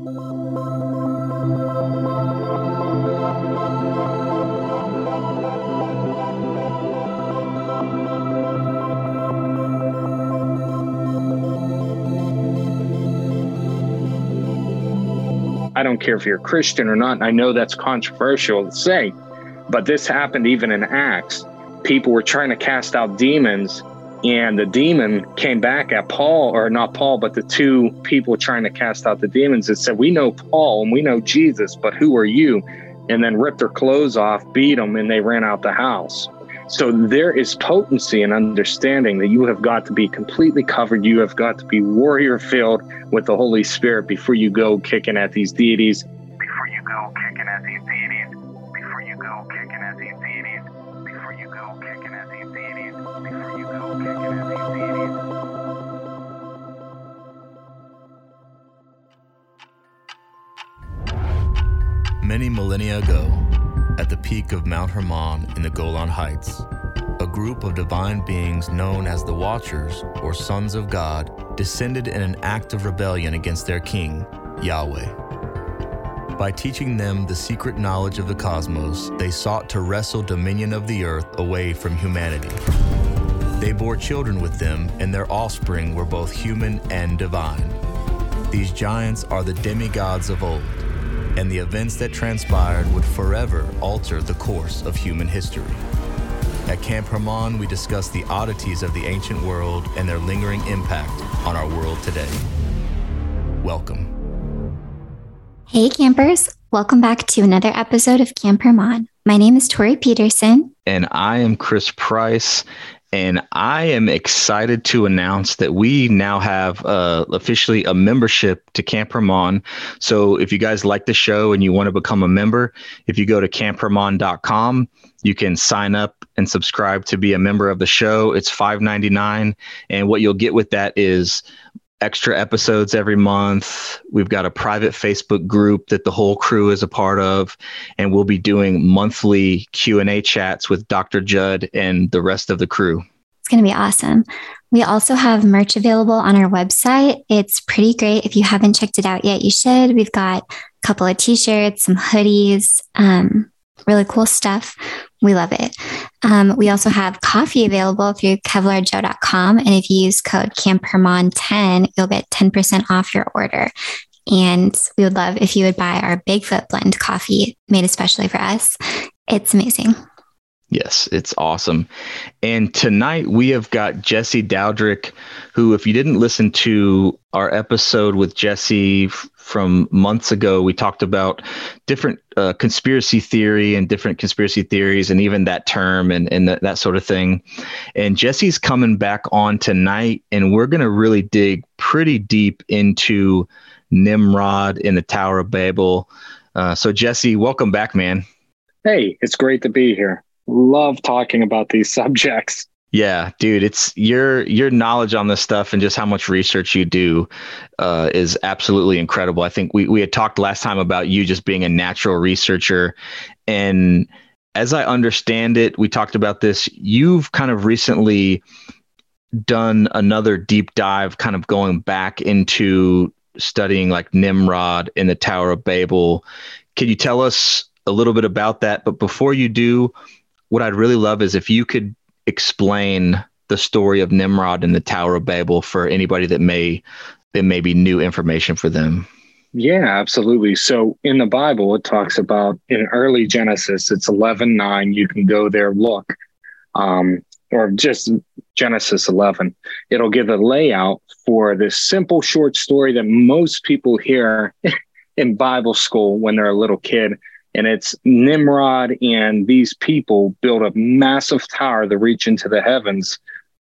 I don't care if you're Christian or not. I know that's controversial to say, but this happened even in Acts. People were trying to cast out demons, and the demon came back at Paul, or not Paul, but the two people trying to cast out the demons and said, We know Paul and we know Jesus, but who are you? And then ripped their clothes off, beat them, and they ran out the house. So there is potency and understanding that you have got to be completely covered. You have got to be warrior filled with the Holy Spirit before you go kicking at these deities. Before you go kicking millennia ago, at the peak of Mount Hermon in the Golan Heights, a group of divine beings known as the Watchers, or Sons of God, descended in an act of rebellion against their king, Yahweh. By teaching them the secret knowledge of the cosmos, they sought to wrestle dominion of the earth away from humanity. They bore children with them, and their offspring were both human and divine. These giants are the demigods of old and the events that transpired would forever alter the course of human history. At Camp Hermon, we discuss the oddities of the ancient world and their lingering impact on our world today. Welcome. Hey, campers. Welcome back to another episode of Camp Hermon. My name is Tori Peterson. And I am Chris Price. And I am excited to announce that we now have uh, officially a membership to Camp Hermon. So if you guys like the show and you want to become a member, if you go to camphermon.com, you can sign up and subscribe to be a member of the show. It's $5.99. And what you'll get with that is extra episodes every month. We've got a private Facebook group that the whole crew is a part of, and we'll be doing monthly Q and A chats with Dr. Judd and the rest of the crew. It's going to be awesome. We also have merch available on our website. It's pretty great. If you haven't checked it out yet, you should. We've got a couple of t-shirts, some hoodies, um, really cool stuff. We love it. Um, we also have coffee available through kevlarjoe.com. And if you use code CampHermon10, you'll get 10% off your order. And we would love if you would buy our Bigfoot blend coffee made especially for us. It's amazing. Yes, it's awesome. And tonight we have got Jesse Dowdrick, who, if you didn't listen to our episode with Jesse from months ago, we talked about different uh, conspiracy theory and different conspiracy theories, and even that term and, and that, that sort of thing. And Jesse's coming back on tonight, and we're going to really dig pretty deep into Nimrod in the Tower of Babel. Uh, so, Jesse, welcome back, man. Hey, it's great to be here love talking about these subjects. Yeah, dude, it's your your knowledge on this stuff and just how much research you do uh, is absolutely incredible. I think we we had talked last time about you just being a natural researcher, and as I understand it, we talked about this. You've kind of recently done another deep dive, kind of going back into studying like Nimrod in the Tower of Babel. Can you tell us a little bit about that? But before you do, what I'd really love is if you could explain the story of Nimrod and the Tower of Babel for anybody that may that may be new information for them. Yeah, absolutely. So in the Bible, it talks about in early Genesis, it's 11 9. You can go there, look, um, or just Genesis 11. It'll give a layout for this simple short story that most people hear in Bible school when they're a little kid. And it's Nimrod and these people built a massive tower to reach into the heavens.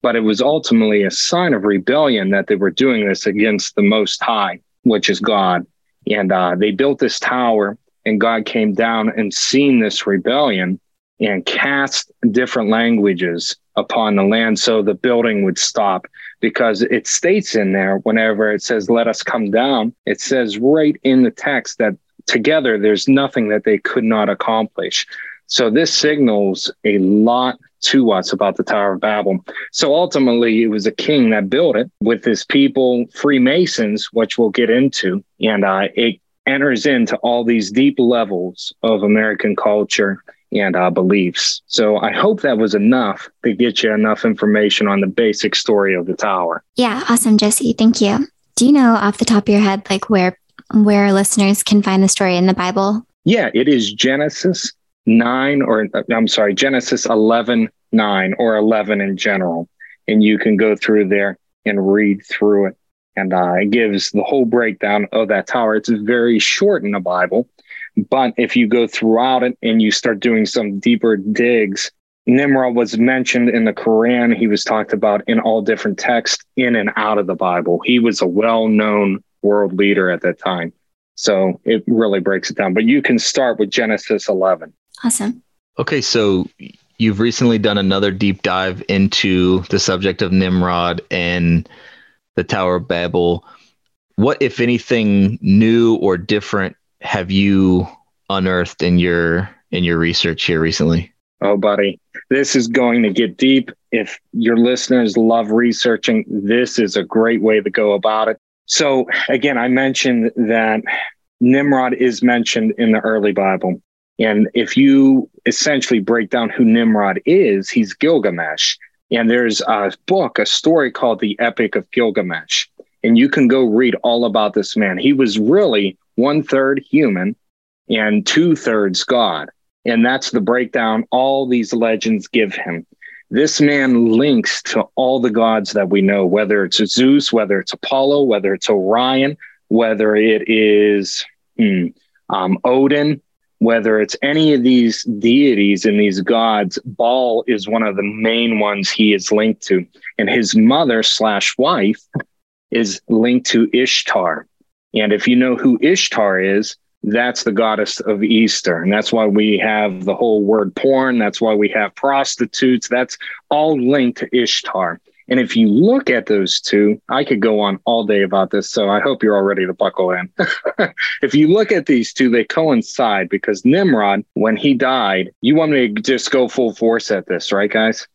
But it was ultimately a sign of rebellion that they were doing this against the Most High, which is God. And uh, they built this tower, and God came down and seen this rebellion and cast different languages upon the land so the building would stop because it states in there whenever it says let us come down it says right in the text that together, there's nothing that they could not accomplish. So this signals a lot to us about the Tower of Babel. So ultimately, it was a king that built it with his people, Freemasons, which we'll get into. And uh, it enters into all these deep levels of American culture and uh, beliefs. So I hope that was enough to get you enough information on the basic story of the tower. Yeah, awesome, Jesse. Thank you. Do you know off the top of your head, like where where listeners can find the story in the Bible? Yeah, it is Genesis 9 or I'm sorry, Genesis 11 9 or 11 in general. And you can go through there and read through it. And uh, it gives the whole breakdown of that tower. It's very short in the Bible, but if you go throughout it and you start doing some deeper digs, Nimrod was mentioned in the Quran. He was talked about in all different texts in and out of the Bible. He was a well known world leader at that time. So it really breaks it down. But you can start with Genesis 11. Awesome. Okay, so you've recently done another deep dive into the subject of Nimrod and the Tower of Babel. What, if anything, new or different have you unearthed in your in your research here recently? Oh, buddy, this is going to get deep. If your listeners love researching, this is a great way to go about it. So, again, I mentioned that Nimrod is mentioned in the early Bible. And if you essentially break down who Nimrod is, he's Gilgamesh. And there's a book, a story called The Epic of Gilgamesh. And you can go read all about this man. He was really one third human and two thirds God. And that's the breakdown all these legends give him. This man links to all the gods that we know, whether it's Zeus, whether it's Apollo, whether it's Orion, whether it is hmm, um, Odin, whether it's any of these deities and these gods, Baal is one of the main ones he is linked to. And his mother slash wife is linked to Ishtar. And if you know who Ishtar is, that's the goddess of Easter. And that's why we have the whole word porn. That's why we have prostitutes. That's all linked to Ishtar. And if you look at those two, I could go on all day about this. So I hope you're all ready to buckle in. if you look at these two, they coincide because Nimrod, when he died, you want me to just go full force at this, right, guys?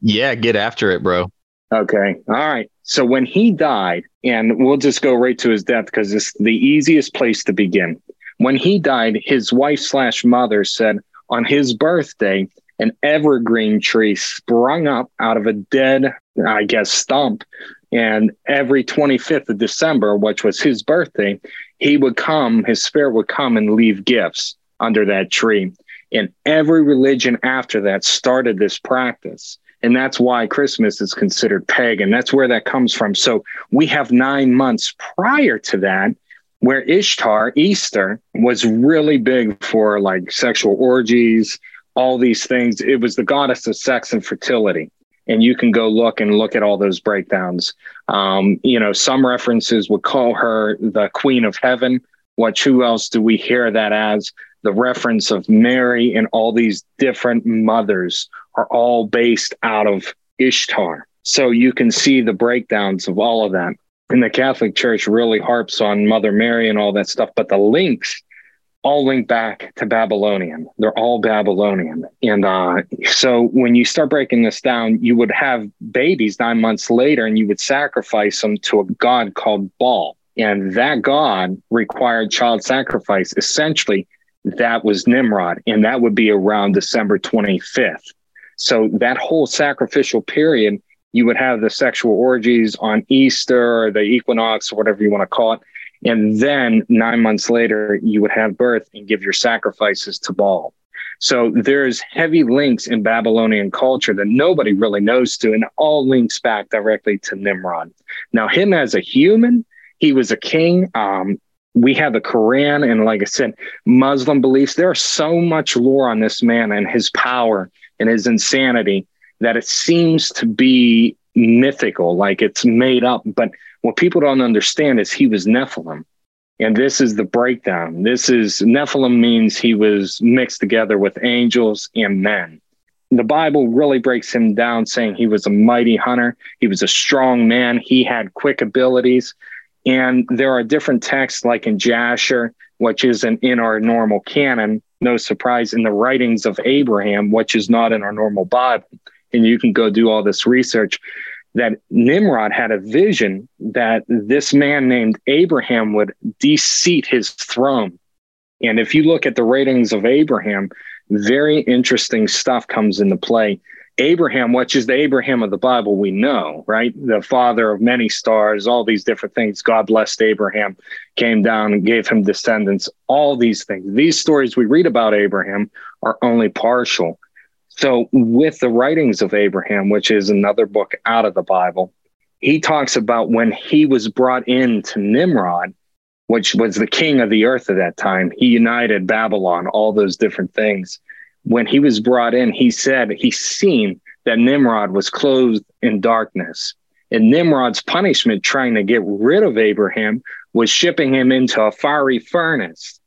Yeah, get after it, bro. Okay. All right. So when he died, and we'll just go right to his death because it's the easiest place to begin. When he died, his wife slash mother said on his birthday, an evergreen tree sprung up out of a dead, I guess, stump. And every 25th of December, which was his birthday, he would come, his spirit would come and leave gifts under that tree. And every religion after that started this practice. And that's why Christmas is considered pagan. That's where that comes from. So we have nine months prior to that where Ishtar, Easter, was really big for like sexual orgies, all these things. It was the goddess of sex and fertility. And you can go look and look at all those breakdowns. Um, you know, some references would call her the queen of heaven. What, who else do we hear that as? The reference of Mary and all these different mothers are all based out of Ishtar. So you can see the breakdowns of all of that. And the Catholic Church really harps on Mother Mary and all that stuff, but the links all link back to Babylonian. They're all Babylonian. And uh, so when you start breaking this down, you would have babies nine months later and you would sacrifice them to a god called Baal. And that god required child sacrifice. Essentially, that was Nimrod. And that would be around December 25th. So that whole sacrificial period, you would have the sexual orgies on Easter or the equinox or whatever you want to call it. And then nine months later, you would have birth and give your sacrifices to Baal. So there's heavy links in Babylonian culture that nobody really knows to, and all links back directly to Nimrod. Now, him as a human, he was a king. Um, we have the Quran, and like I said, Muslim beliefs. There's so much lore on this man and his power and his insanity that it seems to be mythical, like it's made up. But what people don't understand is he was Nephilim. And this is the breakdown. This is Nephilim means he was mixed together with angels and men. The Bible really breaks him down, saying he was a mighty hunter. He was a strong man. He had quick abilities. And there are different texts, like in Jasher, which isn't in our normal canon. No surprise in the writings of Abraham, which is not in our normal Bible and you can go do all this research that Nimrod had a vision that this man named Abraham would deseat his throne. And if you look at the ratings of Abraham, very interesting stuff comes into play. Abraham, which is the Abraham of the Bible, we know, right? The father of many stars, all these different things. God blessed Abraham, came down and gave him descendants, all these things. These stories we read about Abraham are only partial. So, with the writings of Abraham, which is another book out of the Bible, he talks about when he was brought in to Nimrod, which was the king of the earth at that time. He united Babylon, all those different things. When he was brought in, he said he seen that Nimrod was clothed in darkness. And Nimrod's punishment, trying to get rid of Abraham, was shipping him into a fiery furnace.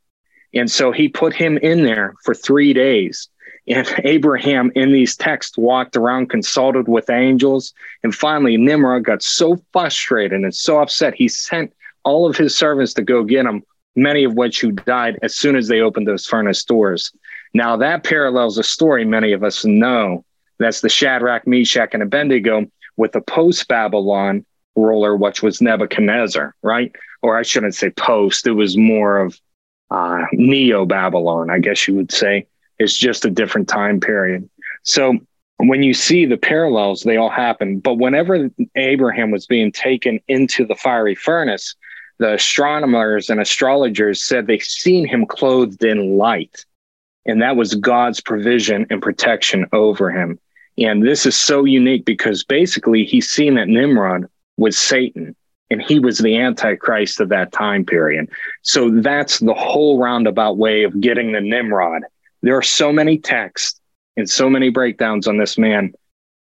And so he put him in there for three days. And Abraham in these texts walked around, consulted with angels. And finally, Nimrod got so frustrated and so upset, he sent all of his servants to go get him, many of which who died as soon as they opened those furnace doors. Now, that parallels a story many of us know. That's the Shadrach, Meshach, and Abednego with the post Babylon ruler, which was Nebuchadnezzar, right? Or I shouldn't say post, it was more of uh, Neo Babylon, I guess you would say. It's just a different time period. So when you see the parallels, they all happen. But whenever Abraham was being taken into the fiery furnace, the astronomers and astrologers said they seen him clothed in light. And that was God's provision and protection over him. And this is so unique because basically he's seen that Nimrod was Satan and he was the antichrist of that time period. So that's the whole roundabout way of getting the Nimrod there are so many texts and so many breakdowns on this man.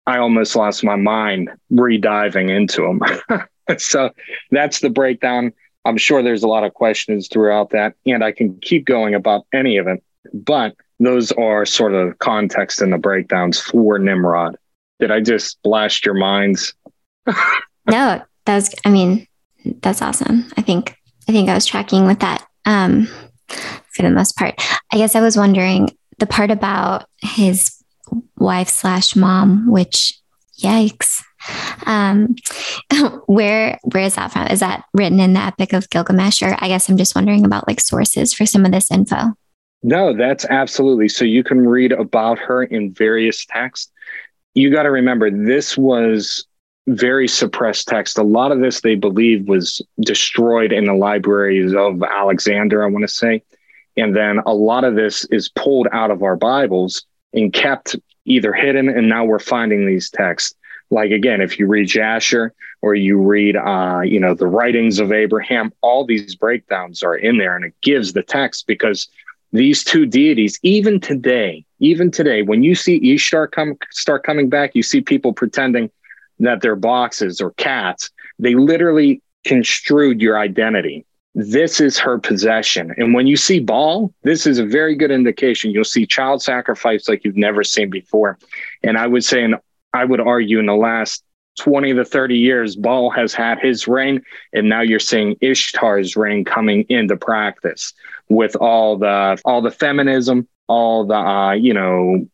I almost lost my mind rediving into them. so that's the breakdown. I'm sure there's a lot of questions throughout that, and I can keep going about any of it, but those are sort of context and the breakdowns for Nimrod. Did I just blast your minds? no, that's, I mean, that's awesome. I think, I think I was tracking with that. Um, for the most part. I guess I was wondering the part about his wife slash mom, which yikes. Um, where where is that from? Is that written in the Epic of Gilgamesh? Or I guess I'm just wondering about like sources for some of this info. No, that's absolutely. So you can read about her in various texts. You got to remember, this was very suppressed text. A lot of this, they believe, was destroyed in the libraries of Alexander, I want to say. And then a lot of this is pulled out of our Bibles and kept either hidden, and now we're finding these texts. Like again, if you read Jasher or you read, uh, you know, the writings of Abraham, all these breakdowns are in there, and it gives the text because these two deities, even today, even today, when you see Ishtar come start coming back, you see people pretending that they're boxes or cats. They literally construed your identity this is her possession. And when you see Baal, this is a very good indication. You'll see child sacrifice like you've never seen before. And I would say, and I would argue in the last 20 to 30 years, Baal has had his reign. And now you're seeing Ishtar's reign coming into practice with all the, all the feminism, all the, uh, you know,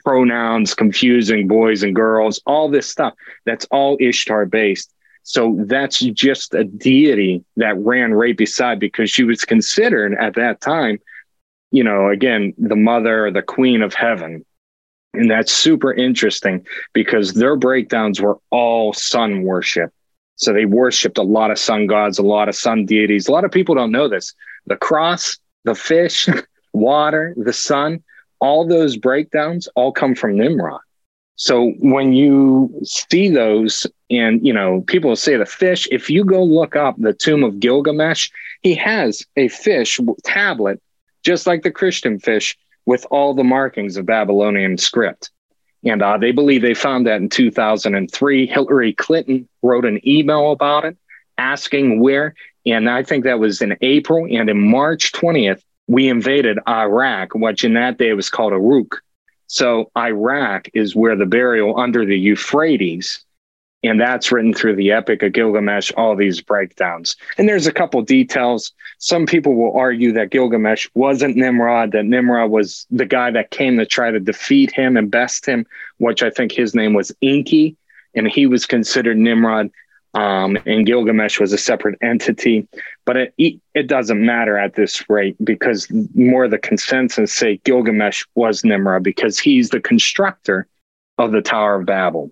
pronouns confusing boys and girls, all this stuff. That's all Ishtar based. So that's just a deity that ran right beside because she was considered at that time, you know, again, the mother, the queen of heaven. And that's super interesting because their breakdowns were all sun worship. So they worshiped a lot of sun gods, a lot of sun deities. A lot of people don't know this. The cross, the fish, water, the sun, all those breakdowns all come from Nimrod. So when you see those, and you know, people say the fish, if you go look up the tomb of Gilgamesh, he has a fish tablet, just like the Christian fish, with all the markings of Babylonian script. And uh, they believe they found that in 2003. Hillary Clinton wrote an email about it, asking where. And I think that was in April. And in March 20th, we invaded Iraq, which in that day was called Uruk. So Iraq is where the burial under the Euphrates. And that's written through the Epic of Gilgamesh, all these breakdowns. And there's a couple details. Some people will argue that Gilgamesh wasn't Nimrod, that Nimrod was the guy that came to try to defeat him and best him, which I think his name was Enki, and he was considered Nimrod. Um, and Gilgamesh was a separate entity, but it it doesn't matter at this rate because more the consensus say Gilgamesh was Nimrod because he's the constructor of the Tower of Babel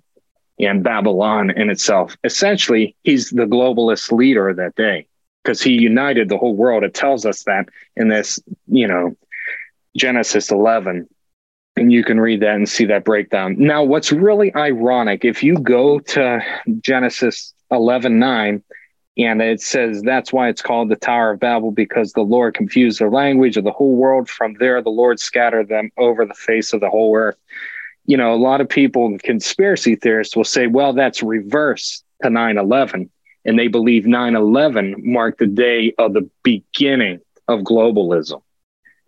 and Babylon in itself. Essentially, he's the globalist leader of that day because he united the whole world. It tells us that in this, you know, Genesis 11. And you can read that and see that breakdown. Now, what's really ironic, if you go to Genesis 11 9, and it says that's why it's called the Tower of Babel, because the Lord confused their language of the whole world. From there, the Lord scattered them over the face of the whole earth you know, a lot of people, conspiracy theorists, will say, well, that's reverse to 9 11. And they believe 9 11 marked the day of the beginning of globalism.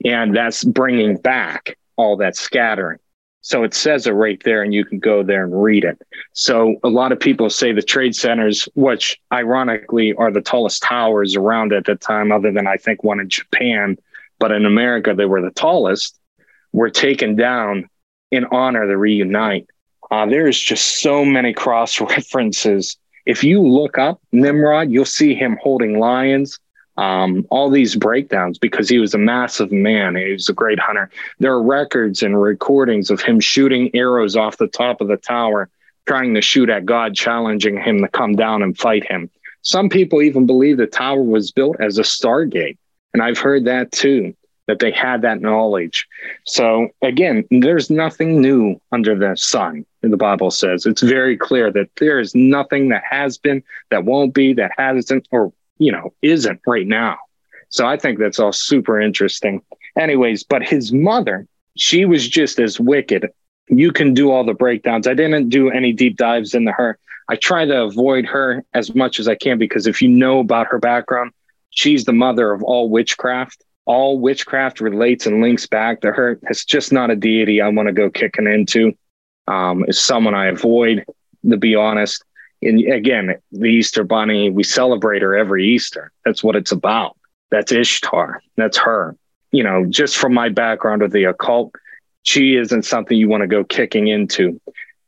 And that's bringing back all that scattering. So it says it right there, and you can go there and read it. So a lot of people say the trade centers, which ironically are the tallest towers around at the time, other than I think one in Japan, but in America, they were the tallest, were taken down in honor to reunite. Uh, there's just so many cross references. If you look up Nimrod, you'll see him holding lions, um, all these breakdowns because he was a massive man. He was a great hunter. There are records and recordings of him shooting arrows off the top of the tower, trying to shoot at God, challenging him to come down and fight him. Some people even believe the tower was built as a stargate. And I've heard that too that they had that knowledge. So again, there's nothing new under the sun. The Bible says it's very clear that there is nothing that has been, that won't be, that hasn't, or you know, isn't right now. So I think that's all super interesting. Anyways, but his mother, she was just as wicked. You can do all the breakdowns. I didn't do any deep dives into her. I try to avoid her as much as I can because if you know about her background, she's the mother of all witchcraft all witchcraft relates and links back to her. It's just not a deity I want to go kicking into. Um, it's someone I avoid, to be honest. And again, the Easter Bunny, we celebrate her every Easter. That's what it's about. That's Ishtar. That's her. You know, just from my background of the occult, she isn't something you want to go kicking into.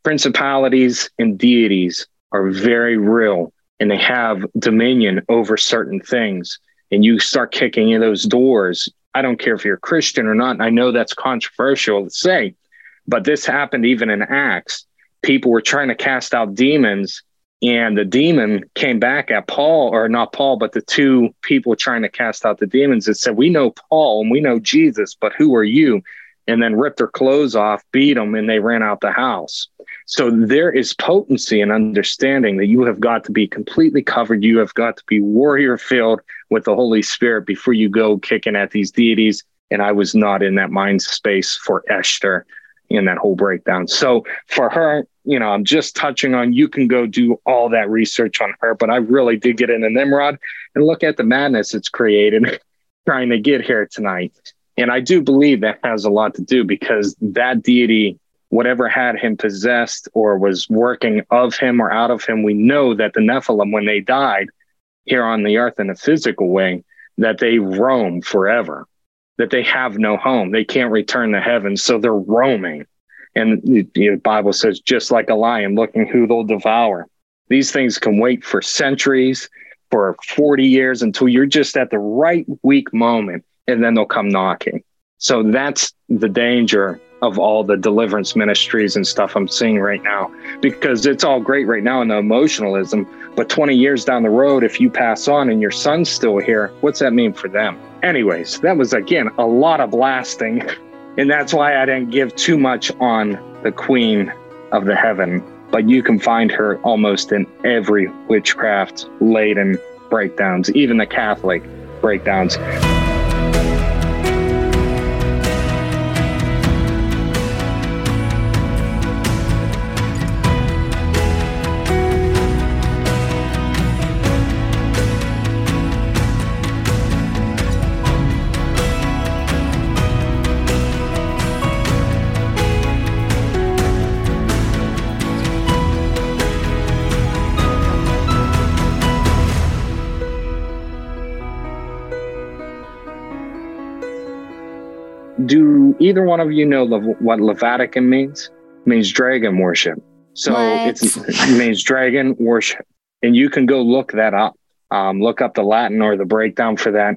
Principalities and deities are very real and they have dominion over certain things and you start kicking in those doors, I don't care if you're Christian or not. I know that's controversial to say, but this happened even in Acts. People were trying to cast out demons, and the demon came back at Paul, or not Paul, but the two people trying to cast out the demons. It said, We know Paul and we know Jesus, but who are you? And then ripped their clothes off, beat them, and they ran out the house. So there is potency and understanding that you have got to be completely covered. You have got to be warrior filled with the Holy Spirit before you go kicking at these deities. And I was not in that mind space for Ishtar in that whole breakdown. So for her, you know, I'm just touching on you can go do all that research on her, but I really did get into Nimrod and look at the madness it's created trying to get here tonight. And I do believe that has a lot to do because that deity whatever had him possessed or was working of him or out of him, we know that the Nephilim, when they died here on the earth in a physical way, that they roam forever, that they have no home. They can't return to heaven. So they're roaming. And the Bible says, just like a lion looking who they'll devour. These things can wait for centuries, for 40 years until you're just at the right weak moment, and then they'll come knocking. So that's the danger of all the deliverance ministries and stuff I'm seeing right now because it's all great right now in the emotionalism. But 20 years down the road, if you pass on and your son's still here, what's that mean for them? Anyways, that was again a lot of blasting. And that's why I didn't give too much on the Queen of the Heaven. But you can find her almost in every witchcraft laden breakdowns, even the Catholic breakdowns. Do either one of you know what Levatican means? It means dragon worship. So it means dragon worship. And you can go look that up. Um, look up the Latin or the breakdown for that.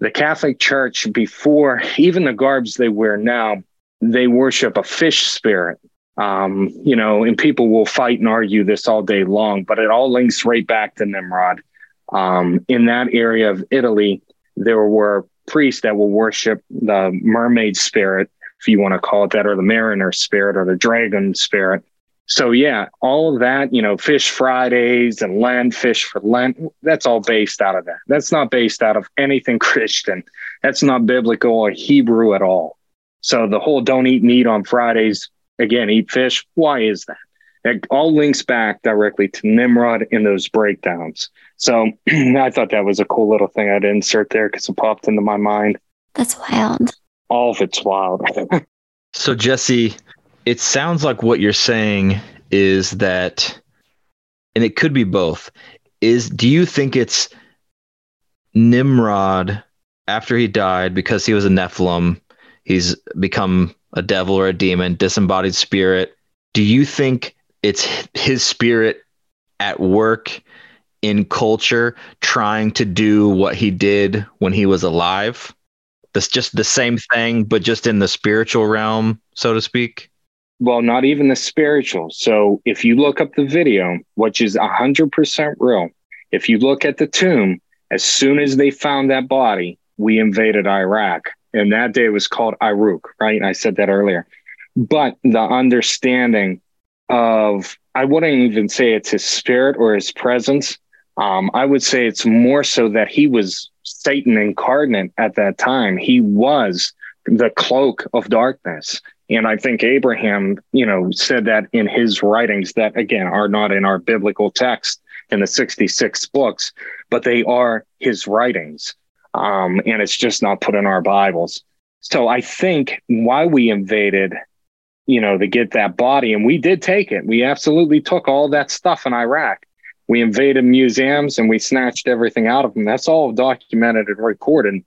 The Catholic Church, before even the garbs they wear now, they worship a fish spirit. Um, you know, and people will fight and argue this all day long, but it all links right back to Nimrod. Um, in that area of Italy, there were priests that will worship the mermaid spirit, if you want to call it that, or the mariner spirit or the dragon spirit. So yeah, all of that, you know, fish Fridays and Lent, fish for Lent, that's all based out of that. That's not based out of anything Christian. That's not biblical or Hebrew at all. So the whole don't eat meat on Fridays, again, eat fish. Why is that? It all links back directly to Nimrod in those breakdowns. So I thought that was a cool little thing I'd insert there because it popped into my mind. That's wild. All of it's wild. so Jesse, it sounds like what you're saying is that, and it could be both. Is do you think it's Nimrod after he died because he was a Nephilim? He's become a devil or a demon, disembodied spirit. Do you think it's his spirit at work in culture trying to do what he did when he was alive? That's just the same thing, but just in the spiritual realm, so to speak well, not even the spiritual. So if you look up the video, which is 100% real, if you look at the tomb, as soon as they found that body, we invaded Iraq. And that day was called Uruk, right? I said that earlier. But the understanding of, I wouldn't even say it's his spirit or his presence. Um, I would say it's more so that he was Satan incarnate at that time. He was the cloak of darkness. And I think Abraham, you know, said that in his writings that again are not in our biblical text in the 66 books, but they are his writings. Um, and it's just not put in our Bibles. So I think why we invaded, you know, to get that body, and we did take it. We absolutely took all that stuff in Iraq. We invaded museums and we snatched everything out of them. That's all documented and recorded.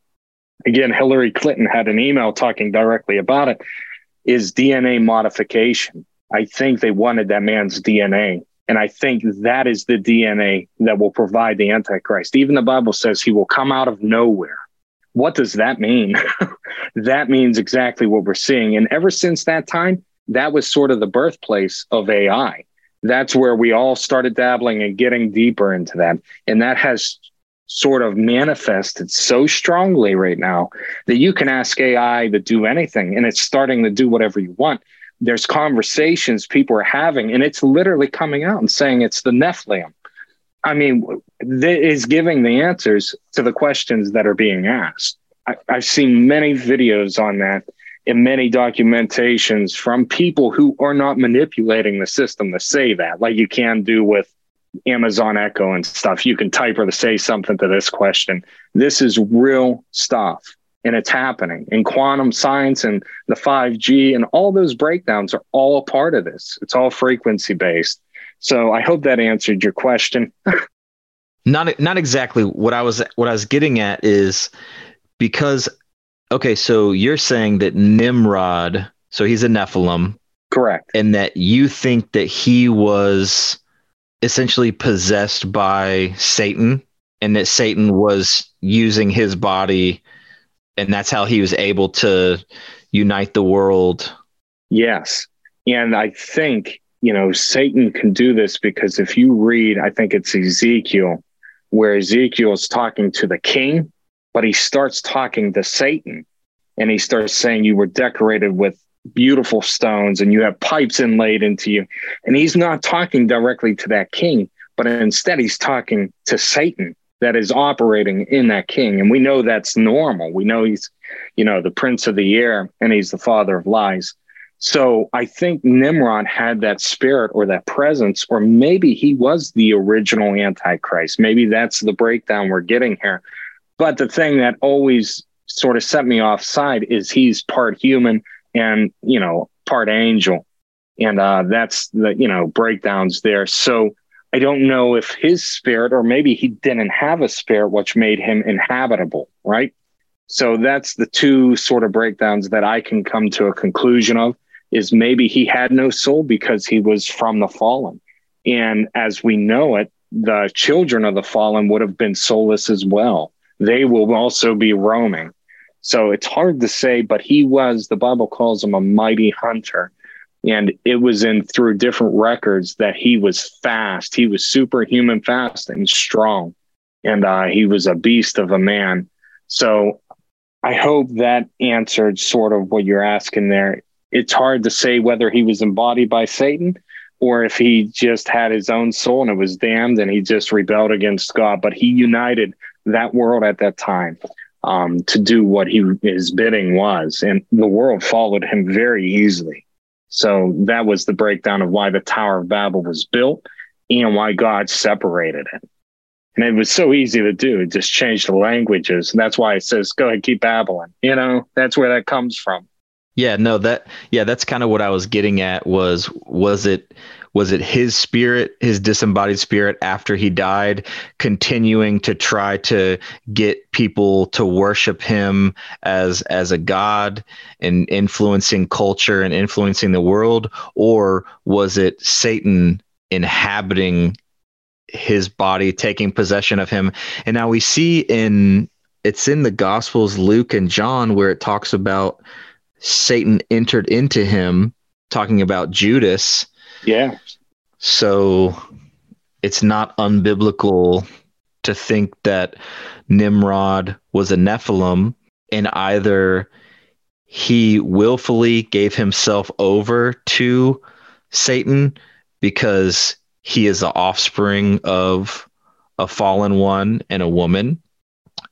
Again, Hillary Clinton had an email talking directly about it is DNA modification. I think they wanted that man's DNA. And I think that is the DNA that will provide the Antichrist. Even the Bible says he will come out of nowhere. What does that mean? that means exactly what we're seeing. And ever since that time, that was sort of the birthplace of AI. That's where we all started dabbling and getting deeper into that. And that has sort of manifested so strongly right now that you can ask AI to do anything and it's starting to do whatever you want. There's conversations people are having, and it's literally coming out and saying it's the Nephilim. I mean, it is giving the answers to the questions that are being asked. I, I've seen many videos on that and many documentations from people who are not manipulating the system to say that, like you can do with Amazon Echo and stuff, you can type or say something to this question. This is real stuff and it's happening. And quantum science and the 5G and all those breakdowns are all a part of this. It's all frequency based. So I hope that answered your question. not not exactly what I was what I was getting at is because okay, so you're saying that Nimrod, so he's a Nephilim. Correct. And that you think that he was essentially possessed by Satan and that Satan was using his body and that's how he was able to unite the world. Yes. And I think, you know, Satan can do this because if you read, I think it's Ezekiel, where Ezekiel is talking to the king, but he starts talking to Satan and he starts saying, You were decorated with beautiful stones and you have pipes inlaid into you. And he's not talking directly to that king, but instead he's talking to Satan that is operating in that king. And we know that's normal. We know he's, you know, the prince of the air and he's the father of lies. So I think Nimrod had that spirit or that presence, or maybe he was the original Antichrist. Maybe that's the breakdown we're getting here. But the thing that always sort of set me offside is he's part human, and you know part angel and uh, that's the you know breakdowns there so i don't know if his spirit or maybe he didn't have a spirit which made him inhabitable right So that's the two sort of breakdowns that I can come to a conclusion of is maybe he had no soul because he was from the fallen. And as we know it, the children of the fallen would have been soulless as well. They will also be roaming. So it's hard to say, but he was, the Bible calls him a mighty hunter. And it was in through different records that he was fast. He was superhuman fast and strong. And uh, he was a beast of a man. So I hope that answered sort of what you're asking there. It's hard to say whether he was embodied by Satan or if he just had his own soul and it was damned and he just rebelled against God. But he united that world at that time um, to do what he his bidding was, and the world followed him very easily. So that was the breakdown of why the Tower of Babel was built and why God separated it. And it was so easy to do. It just changed the languages. And that's why it says, go ahead, keep babbling. You know, that's where that comes from. Yeah, no, that yeah, that's kind of what I was getting at was was it was it his spirit, his disembodied spirit after he died, continuing to try to get people to worship him as as a god and influencing culture and influencing the world, or was it Satan inhabiting his body, taking possession of him? And now we see in it's in the Gospels, Luke and John, where it talks about Satan entered into him, talking about Judas. Yeah. So it's not unbiblical to think that Nimrod was a Nephilim and either he willfully gave himself over to Satan because he is the offspring of a fallen one and a woman,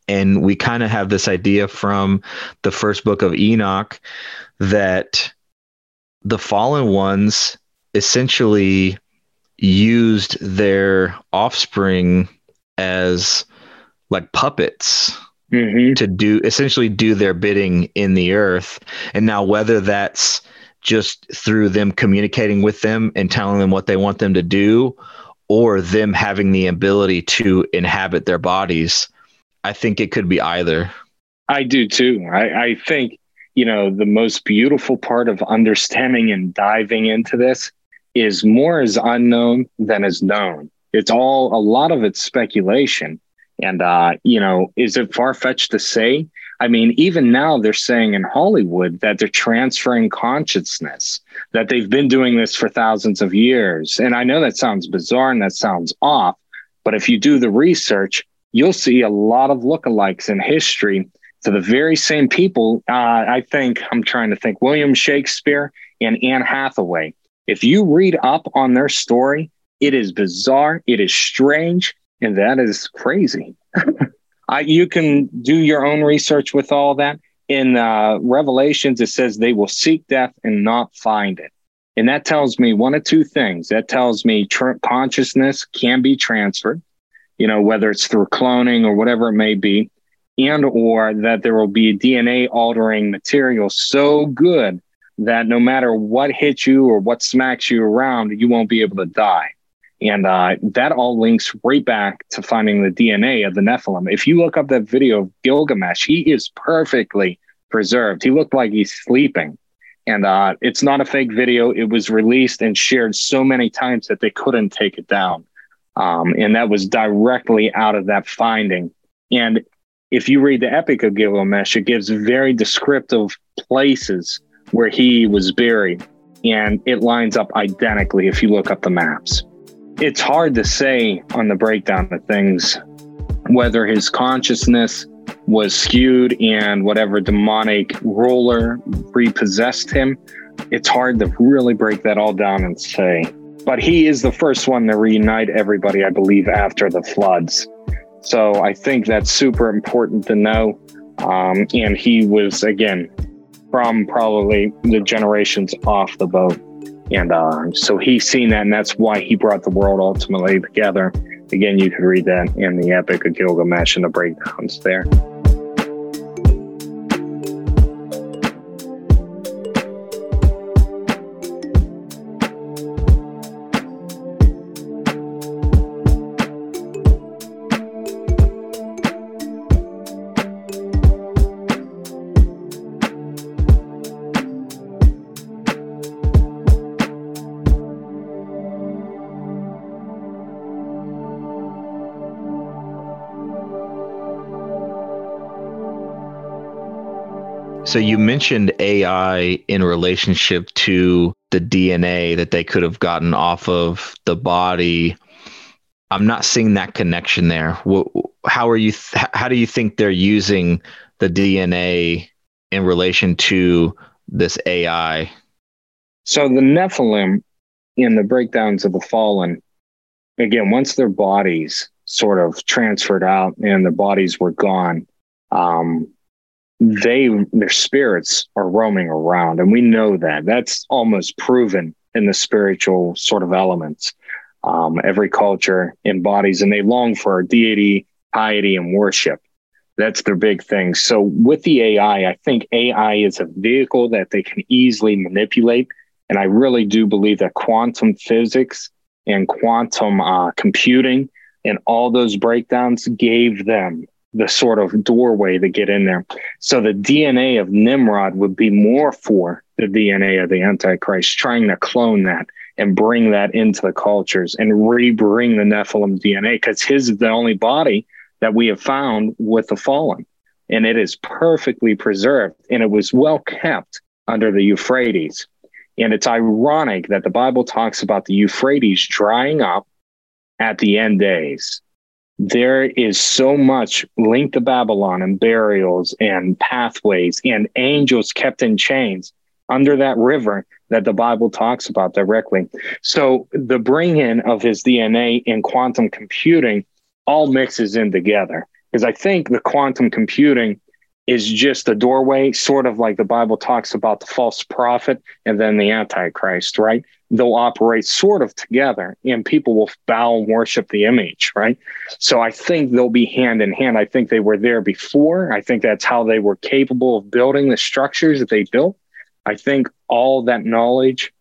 and we kind of have this idea from the first book of Enoch that the fallen ones essentially used their offspring as like puppets mm-hmm. to do essentially do their bidding in the earth and now whether that's just through them communicating with them and telling them what they want them to do or them having the ability to inhabit their bodies I think it could be either. I do too. I, I think, you know, the most beautiful part of understanding and diving into this is more is unknown than is known. It's all a lot of it's speculation. And, uh, you know, is it far fetched to say? I mean, even now they're saying in Hollywood that they're transferring consciousness, that they've been doing this for thousands of years. And I know that sounds bizarre and that sounds off, but if you do the research, you'll see a lot of lookalikes in history to the very same people. Uh, I think I'm trying to think William Shakespeare and Anne Hathaway. If you read up on their story, it is bizarre, it is strange, and that is crazy. I, you can do your own research with all that. In uh, Revelations, it says they will seek death and not find it. And that tells me one of two things. That tells me tr- consciousness can be transferred you know, whether it's through cloning or whatever it may be, and or that there will be DNA altering material so good that no matter what hits you or what smacks you around, you won't be able to die. And uh, that all links right back to finding the DNA of the Nephilim. If you look up that video of Gilgamesh, he is perfectly preserved. He looked like he's sleeping. And uh, it's not a fake video. It was released and shared so many times that they couldn't take it down. Um, and that was directly out of that finding. And if you read the Epic of Gilgamesh, it gives very descriptive places where he was buried, and it lines up identically if you look up the maps. It's hard to say on the breakdown of things whether his consciousness was skewed and whatever demonic ruler repossessed him. It's hard to really break that all down and say but he is the first one to reunite everybody, I believe, after the floods. So I think that's super important to know. Um, and he was, again, from probably the generations off the boat. And uh, so he's seen that, and that's why he brought the world ultimately together. Again, you can read that in the Epic of Gilgamesh and the breakdowns there. So you mentioned AI in relationship to the DNA that they could have gotten off of the body. I'm not seeing that connection there. How are you? Th- how do you think they're using the DNA in relation to this AI? So the Nephilim in the breakdowns of the fallen, again, once their bodies sort of transferred out and their bodies were gone, um, they their spirits are roaming around, and we know that. That's almost proven in the spiritual sort of elements. Um, every culture embodies, and they long for deity, piety, and worship. That's their big thing. So with the AI, I think AI is a vehicle that they can easily manipulate. And I really do believe that quantum physics and quantum uh, computing and all those breakdowns gave them the sort of doorway to get in there. So the DNA of Nimrod would be more for the DNA of the Antichrist, trying to clone that and bring that into the cultures and re-bring the Nephilim DNA because his is the only body that we have found with the fallen. And it is perfectly preserved and it was well kept under the Euphrates. And it's ironic that the Bible talks about the Euphrates drying up at the end days. There is so much linked to Babylon and burials and pathways and angels kept in chains under that river that the Bible talks about directly. So the bring in of his DNA in quantum computing all mixes in together. Because I think the quantum computing is just a doorway, sort of like the Bible talks about the false prophet and then the Antichrist, right? They'll operate sort of together and people will bow and worship the image, right? So I think they'll be hand in hand. I think they were there before. I think that's how they were capable of building the structures that they built. I think all that knowledge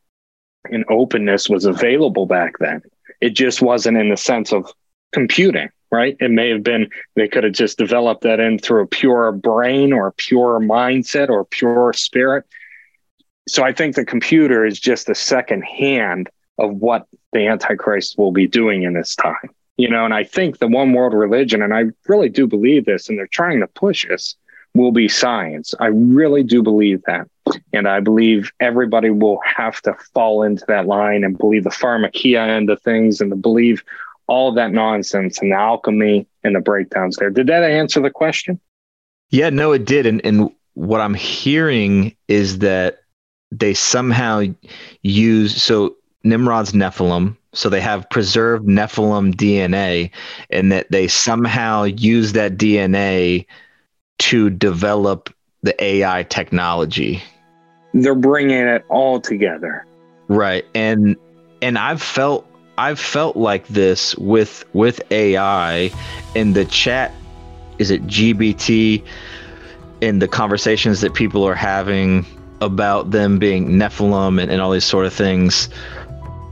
and openness was available back then. It just wasn't in the sense of computing right? It may have been they could have just developed that in through a pure brain or a pure mindset or a pure spirit. So I think the computer is just a second hand of what the Antichrist will be doing in this time. You know, and I think the one world religion, and I really do believe this, and they're trying to push us, will be science. I really do believe that. And I believe everybody will have to fall into that line and believe the pharmakia end of things and to believe all that nonsense and the alchemy and the breakdowns there. Did that answer the question? Yeah, no, it did. And and what I'm hearing is that they somehow use so Nimrod's Nephilim, so they have preserved Nephilim DNA, and that they somehow use that DNA to develop the AI technology. They're bringing it all together, right? And and I've felt I've felt like this with with AI in the chat. Is it GBT? In the conversations that people are having about them being Nephilim and, and all these sort of things,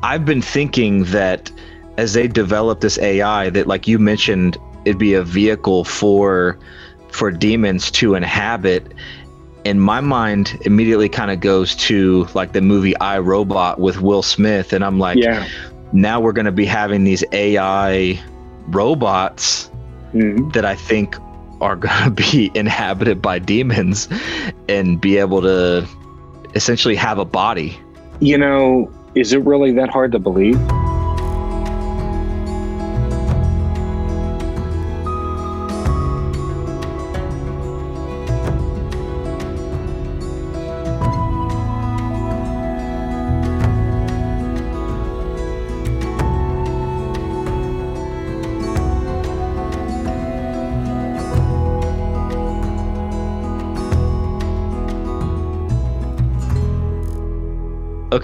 I've been thinking that as they develop this AI, that like you mentioned, it'd be a vehicle for for demons to inhabit and my mind immediately kind of goes to like the movie I Robot with Will Smith, and I'm like, yeah now we're going to be having these AI robots mm-hmm. that I think are going to be inhabited by demons and be able to essentially have a body. You know, is it really that hard to believe?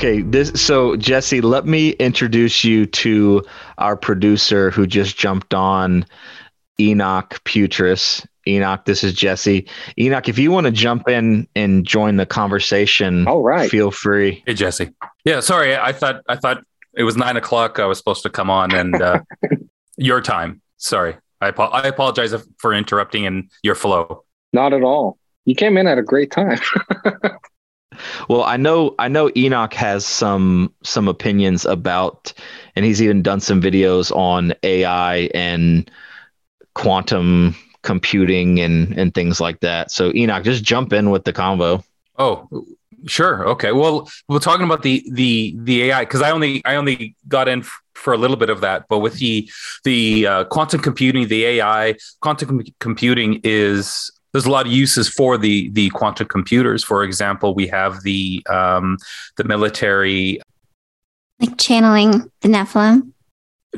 Okay, this so Jesse, let me introduce you to our producer who just jumped on, Enoch Putris. Enoch, this is Jesse. Enoch, if you want to jump in and join the conversation, all right, feel free. Hey, Jesse. Yeah, sorry, I thought I thought it was nine o'clock. I was supposed to come on, and uh, your time. Sorry, I I apologize for interrupting in your flow. Not at all. You came in at a great time. Well, I know I know Enoch has some some opinions about and he's even done some videos on AI and quantum computing and and things like that. So Enoch, just jump in with the convo. Oh, sure. Okay. Well, we're talking about the the the AI because I only I only got in f- for a little bit of that, but with the the uh, quantum computing, the AI, quantum com- computing is there's a lot of uses for the the quantum computers. For example, we have the um, the military. Like channeling the Nephilim.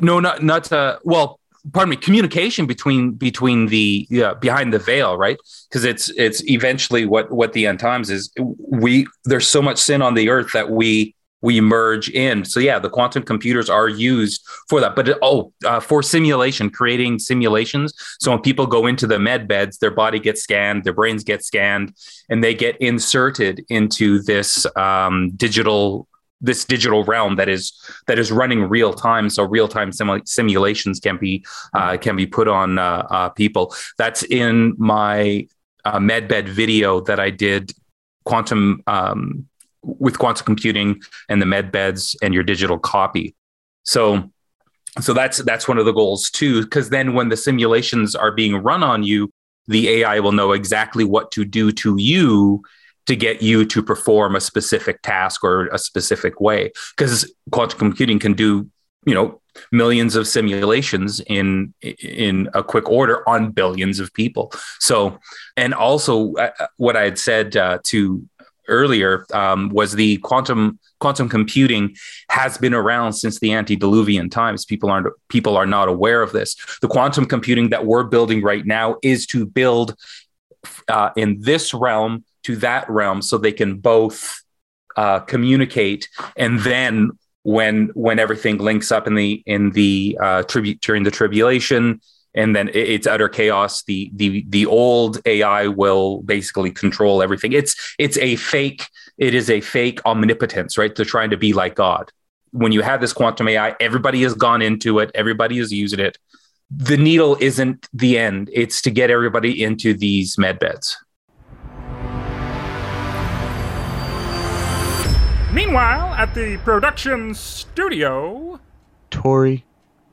No, not not uh, well. Pardon me. Communication between between the yeah, behind the veil, right? Because it's it's eventually what what the end times is. We there's so much sin on the earth that we we merge in. So yeah, the quantum computers are used for that. But oh, uh, for simulation, creating simulations. So when people go into the med beds, their body gets scanned, their brains get scanned, and they get inserted into this um, digital this digital realm that is that is running real time so real time simu- simulations can be uh, can be put on uh, uh, people that's in my uh, medbed video that i did quantum um, with quantum computing and the med beds and your digital copy. So so that's that's one of the goals too because then when the simulations are being run on you the ai will know exactly what to do to you to get you to perform a specific task or a specific way. Because quantum computing can do you know millions of simulations in in a quick order on billions of people. So and also uh, what i had said uh, to earlier um, was the quantum quantum computing has been around since the antediluvian times. People aren't people are not aware of this. The quantum computing that we're building right now is to build uh, in this realm to that realm so they can both uh, communicate and then when when everything links up in the in the uh, tribute during the tribulation and then it's utter chaos. The the the old ai will basically control everything. It's it's a fake it is a fake omnipotence right? They're trying to be like god. When you have this quantum ai everybody has gone into it. Everybody is using it. The needle isn't the end. It's to get everybody into these med beds. Meanwhile, at the production studio. Tori,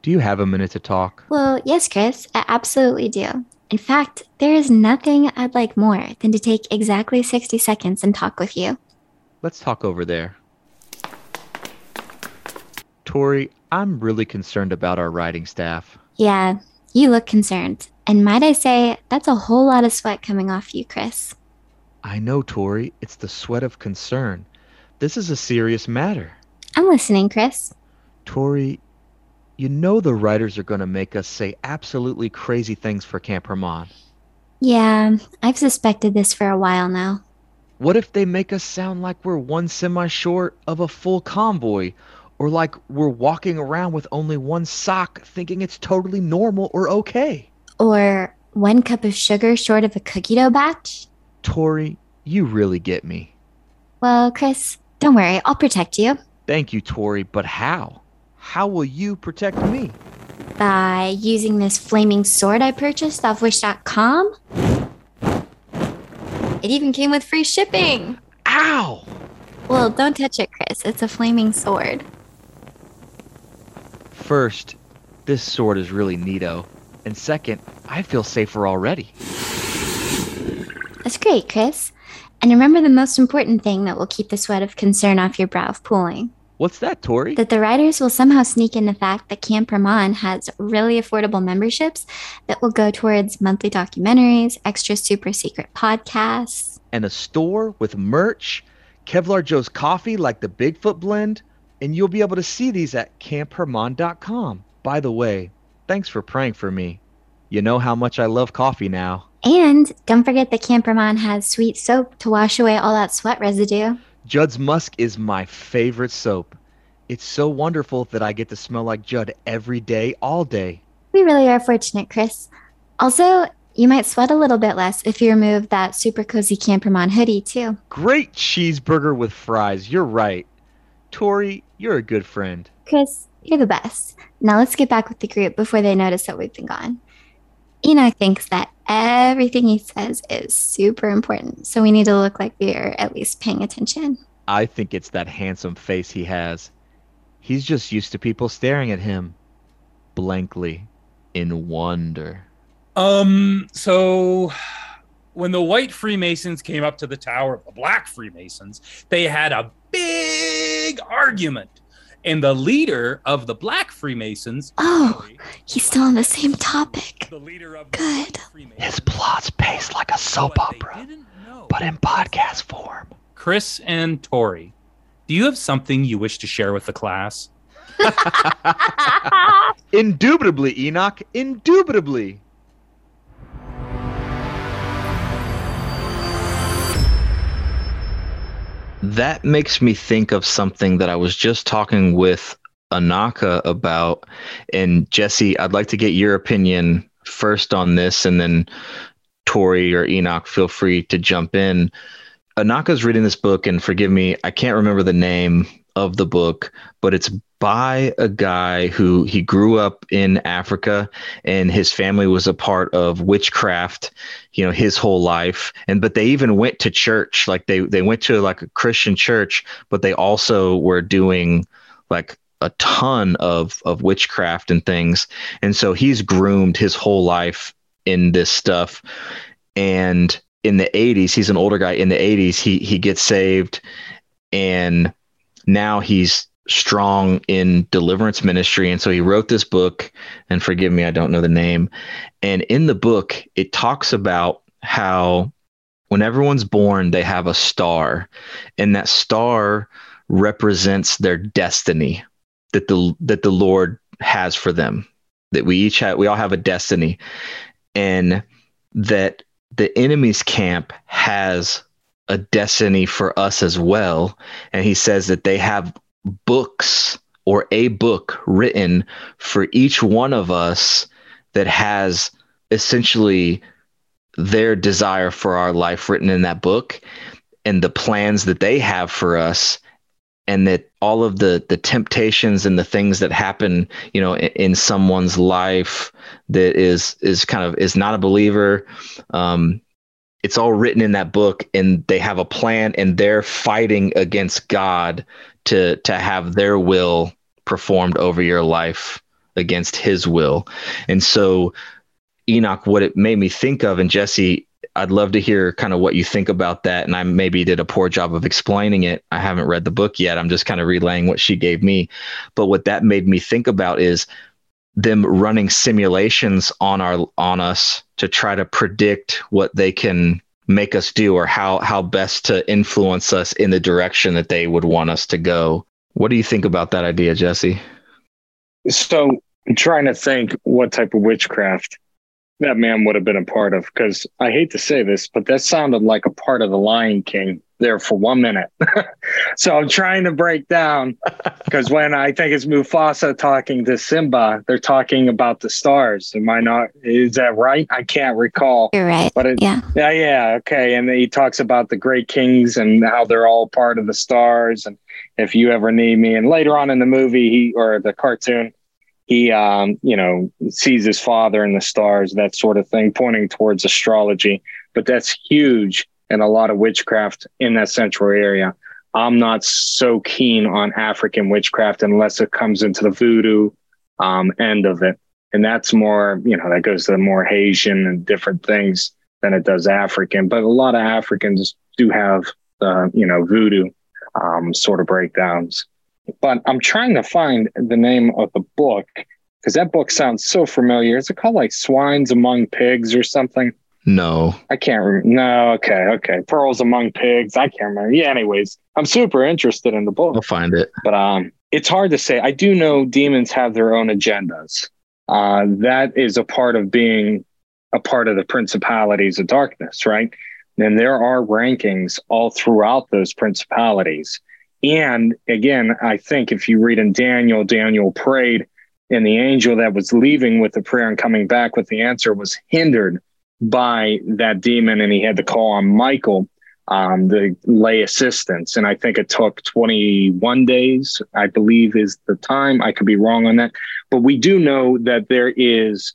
do you have a minute to talk? Well, yes, Chris, I absolutely do. In fact, there is nothing I'd like more than to take exactly 60 seconds and talk with you. Let's talk over there. Tori, I'm really concerned about our writing staff. Yeah, you look concerned. And might I say, that's a whole lot of sweat coming off you, Chris. I know, Tori. It's the sweat of concern. This is a serious matter. I'm listening, Chris. Tori, you know the writers are going to make us say absolutely crazy things for Camp Hermon. Yeah, I've suspected this for a while now. What if they make us sound like we're one semi short of a full convoy? Or like we're walking around with only one sock thinking it's totally normal or okay? Or one cup of sugar short of a cookie dough batch? Tori, you really get me. Well, Chris, don't worry, I'll protect you. Thank you, Tori, but how? How will you protect me? By using this flaming sword I purchased off Wish.com. It even came with free shipping. Ow! Well, don't touch it, Chris. It's a flaming sword. First, this sword is really neato. And second, I feel safer already. That's great, Chris. And remember the most important thing that will keep the sweat of concern off your brow of pooling. What's that, Tori? That the writers will somehow sneak in the fact that Camp Hermon has really affordable memberships that will go towards monthly documentaries, extra super secret podcasts, and a store with merch, Kevlar Joe's coffee like the Bigfoot blend, and you'll be able to see these at camphermon.com. By the way, thanks for praying for me. You know how much I love coffee now. And don't forget that Camp Hermon has sweet soap to wash away all that sweat residue. Judd's Musk is my favorite soap. It's so wonderful that I get to smell like Judd every day, all day. We really are fortunate, Chris. Also, you might sweat a little bit less if you remove that super cozy Camp Hermon hoodie, too. Great cheeseburger with fries. You're right. Tori, you're a good friend. Chris, you're the best. Now let's get back with the group before they notice that we've been gone. Enoch thinks that everything he says is super important, so we need to look like we are at least paying attention. I think it's that handsome face he has. He's just used to people staring at him blankly in wonder. Um, so when the white Freemasons came up to the tower of the black Freemasons, they had a big argument. And the leader of the black Freemasons, Oh, he's still on the same topic. the leader of the Good. white Freemasons, His plots paced like a soap what opera, but in podcast form. Chris and Tori, do you have something you wish to share with the class? Indubitably, Enoch. Indubitably. That makes me think of something that I was just talking with Anaka about. And Jesse, I'd like to get your opinion first on this, and then Tori or Enoch, feel free to jump in. Anaka's reading this book, and forgive me, I can't remember the name of the book, but it's by a guy who he grew up in Africa and his family was a part of witchcraft, you know, his whole life. And but they even went to church, like they they went to like a Christian church, but they also were doing like a ton of of witchcraft and things. And so he's groomed his whole life in this stuff. And in the 80s, he's an older guy. In the 80s, he he gets saved and now he's strong in deliverance ministry. And so he wrote this book and forgive me I don't know the name. And in the book it talks about how when everyone's born they have a star and that star represents their destiny that the that the Lord has for them that we each have we all have a destiny. And that the enemy's camp has a destiny for us as well. And he says that they have books or a book written for each one of us that has essentially their desire for our life written in that book and the plans that they have for us and that all of the the temptations and the things that happen you know in, in someone's life that is is kind of is not a believer um it's all written in that book and they have a plan and they're fighting against God to to have their will performed over your life against his will. And so Enoch what it made me think of and Jesse I'd love to hear kind of what you think about that and I maybe did a poor job of explaining it. I haven't read the book yet. I'm just kind of relaying what she gave me. But what that made me think about is them running simulations on our on us to try to predict what they can make us do or how how best to influence us in the direction that they would want us to go. What do you think about that idea, Jesse? So I'm trying to think what type of witchcraft that man would have been a part of. Because I hate to say this, but that sounded like a part of the Lion King there for one minute. so I'm trying to break down because when I think it's Mufasa talking to Simba, they're talking about the stars. Am I not? Is that right? I can't recall. You're right. But it, Yeah. yeah, yeah, okay. And he talks about the great kings and how they're all part of the stars. And if you ever need me, and later on in the movie, he or the cartoon, he, um, you know, sees his father in the stars, that sort of thing, pointing towards astrology. But that's huge and a lot of witchcraft in that central area. I'm not so keen on African witchcraft unless it comes into the voodoo um, end of it. And that's more, you know, that goes to the more Haitian and different things than it does African. But a lot of Africans do have, uh, you know, voodoo um, sort of breakdowns. But I'm trying to find the name of the book because that book sounds so familiar. Is it called like Swines Among Pigs or something? No. I can't remember. No, okay, okay. Pearls Among Pigs. I can't remember. Yeah, anyways, I'm super interested in the book. I'll find it. but um, it's hard to say. I do know demons have their own agendas. Uh, that is a part of being a part of the principalities of darkness, right? And there are rankings all throughout those principalities. And again, I think if you read in Daniel, Daniel prayed, and the angel that was leaving with the prayer and coming back with the answer was hindered by that demon, and he had to call on Michael um, the lay assistance. And I think it took 21 days, I believe is the time. I could be wrong on that. But we do know that there is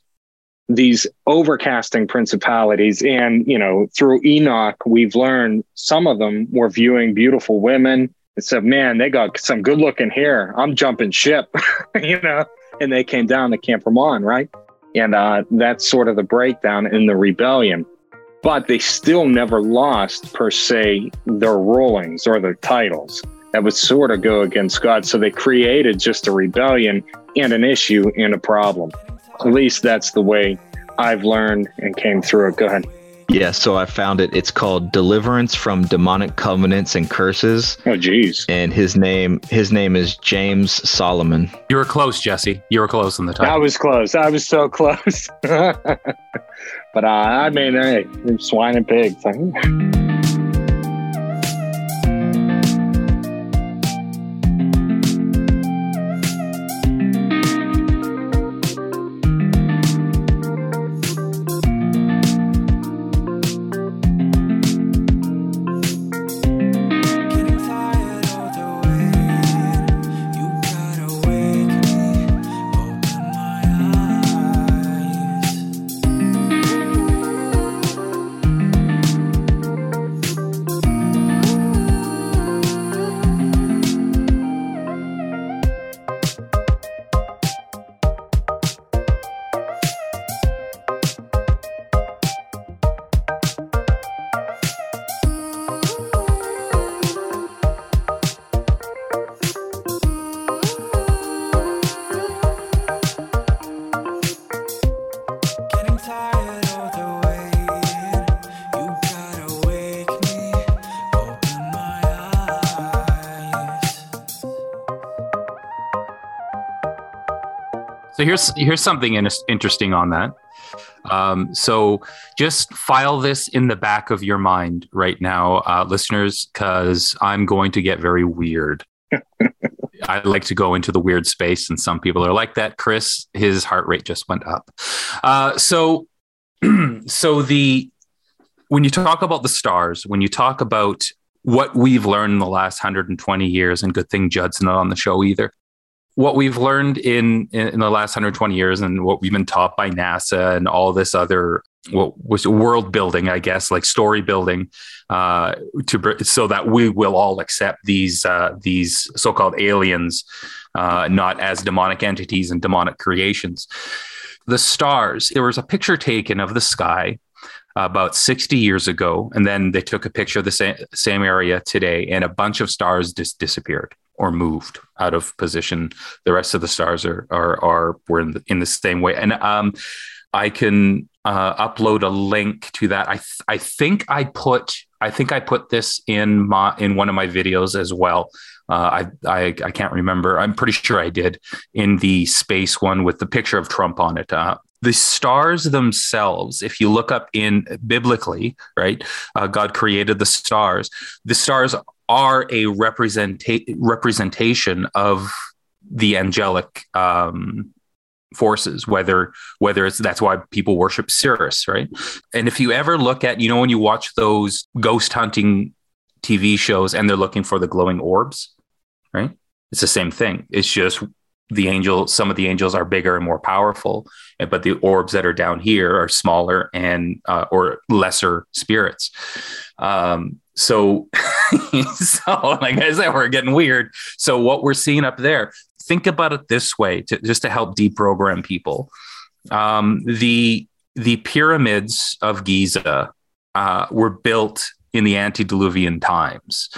these overcasting principalities. And, you know, through Enoch, we've learned some of them were viewing beautiful women and said, man, they got some good looking hair. I'm jumping ship, you know, and they came down to Camp Hermon, right? And uh, that's sort of the breakdown in the rebellion. But they still never lost, per se, their rulings or their titles. That would sort of go against God. So they created just a rebellion and an issue and a problem. At least that's the way I've learned and came through it. Go ahead. Yeah, so I found it. It's called Deliverance from Demonic Covenants and Curses. Oh, jeez. And his name, his name is James Solomon. You were close, Jesse. You were close in the title. I was close. I was so close. but uh, I mean, hey, swine and pigs. So here's here's something in, interesting on that. Um, so just file this in the back of your mind right now, uh, listeners, because I'm going to get very weird. I like to go into the weird space, and some people are like that. Chris, his heart rate just went up. Uh, so, so the when you talk about the stars, when you talk about what we've learned in the last 120 years, and good thing Judd's not on the show either what we've learned in, in the last 120 years and what we've been taught by NASA and all this other what was world building, I guess, like story building, uh, to so that we will all accept these uh, these so-called aliens, uh, not as demonic entities and demonic creations. The stars. There was a picture taken of the sky about 60 years ago, and then they took a picture of the same, same area today, and a bunch of stars just disappeared or moved out of position. The rest of the stars are are are were in the, in the same way, and um, I can uh, upload a link to that. I th- I think I put I think I put this in my in one of my videos as well. Uh, I, I I can't remember. I'm pretty sure I did in the space one with the picture of Trump on it. Uh, the stars themselves, if you look up in biblically, right, uh, God created the stars. The stars are a representa- representation of the angelic um, forces whether whether it's that's why people worship Sirius right and if you ever look at you know when you watch those ghost hunting TV shows and they're looking for the glowing orbs right it's the same thing it's just the angel some of the angels are bigger and more powerful but the orbs that are down here are smaller and uh, or lesser spirits um, so, so like I said, we're getting weird. So what we're seeing up there, think about it this way, to, just to help deprogram people. Um, the the pyramids of Giza uh, were built in the antediluvian times.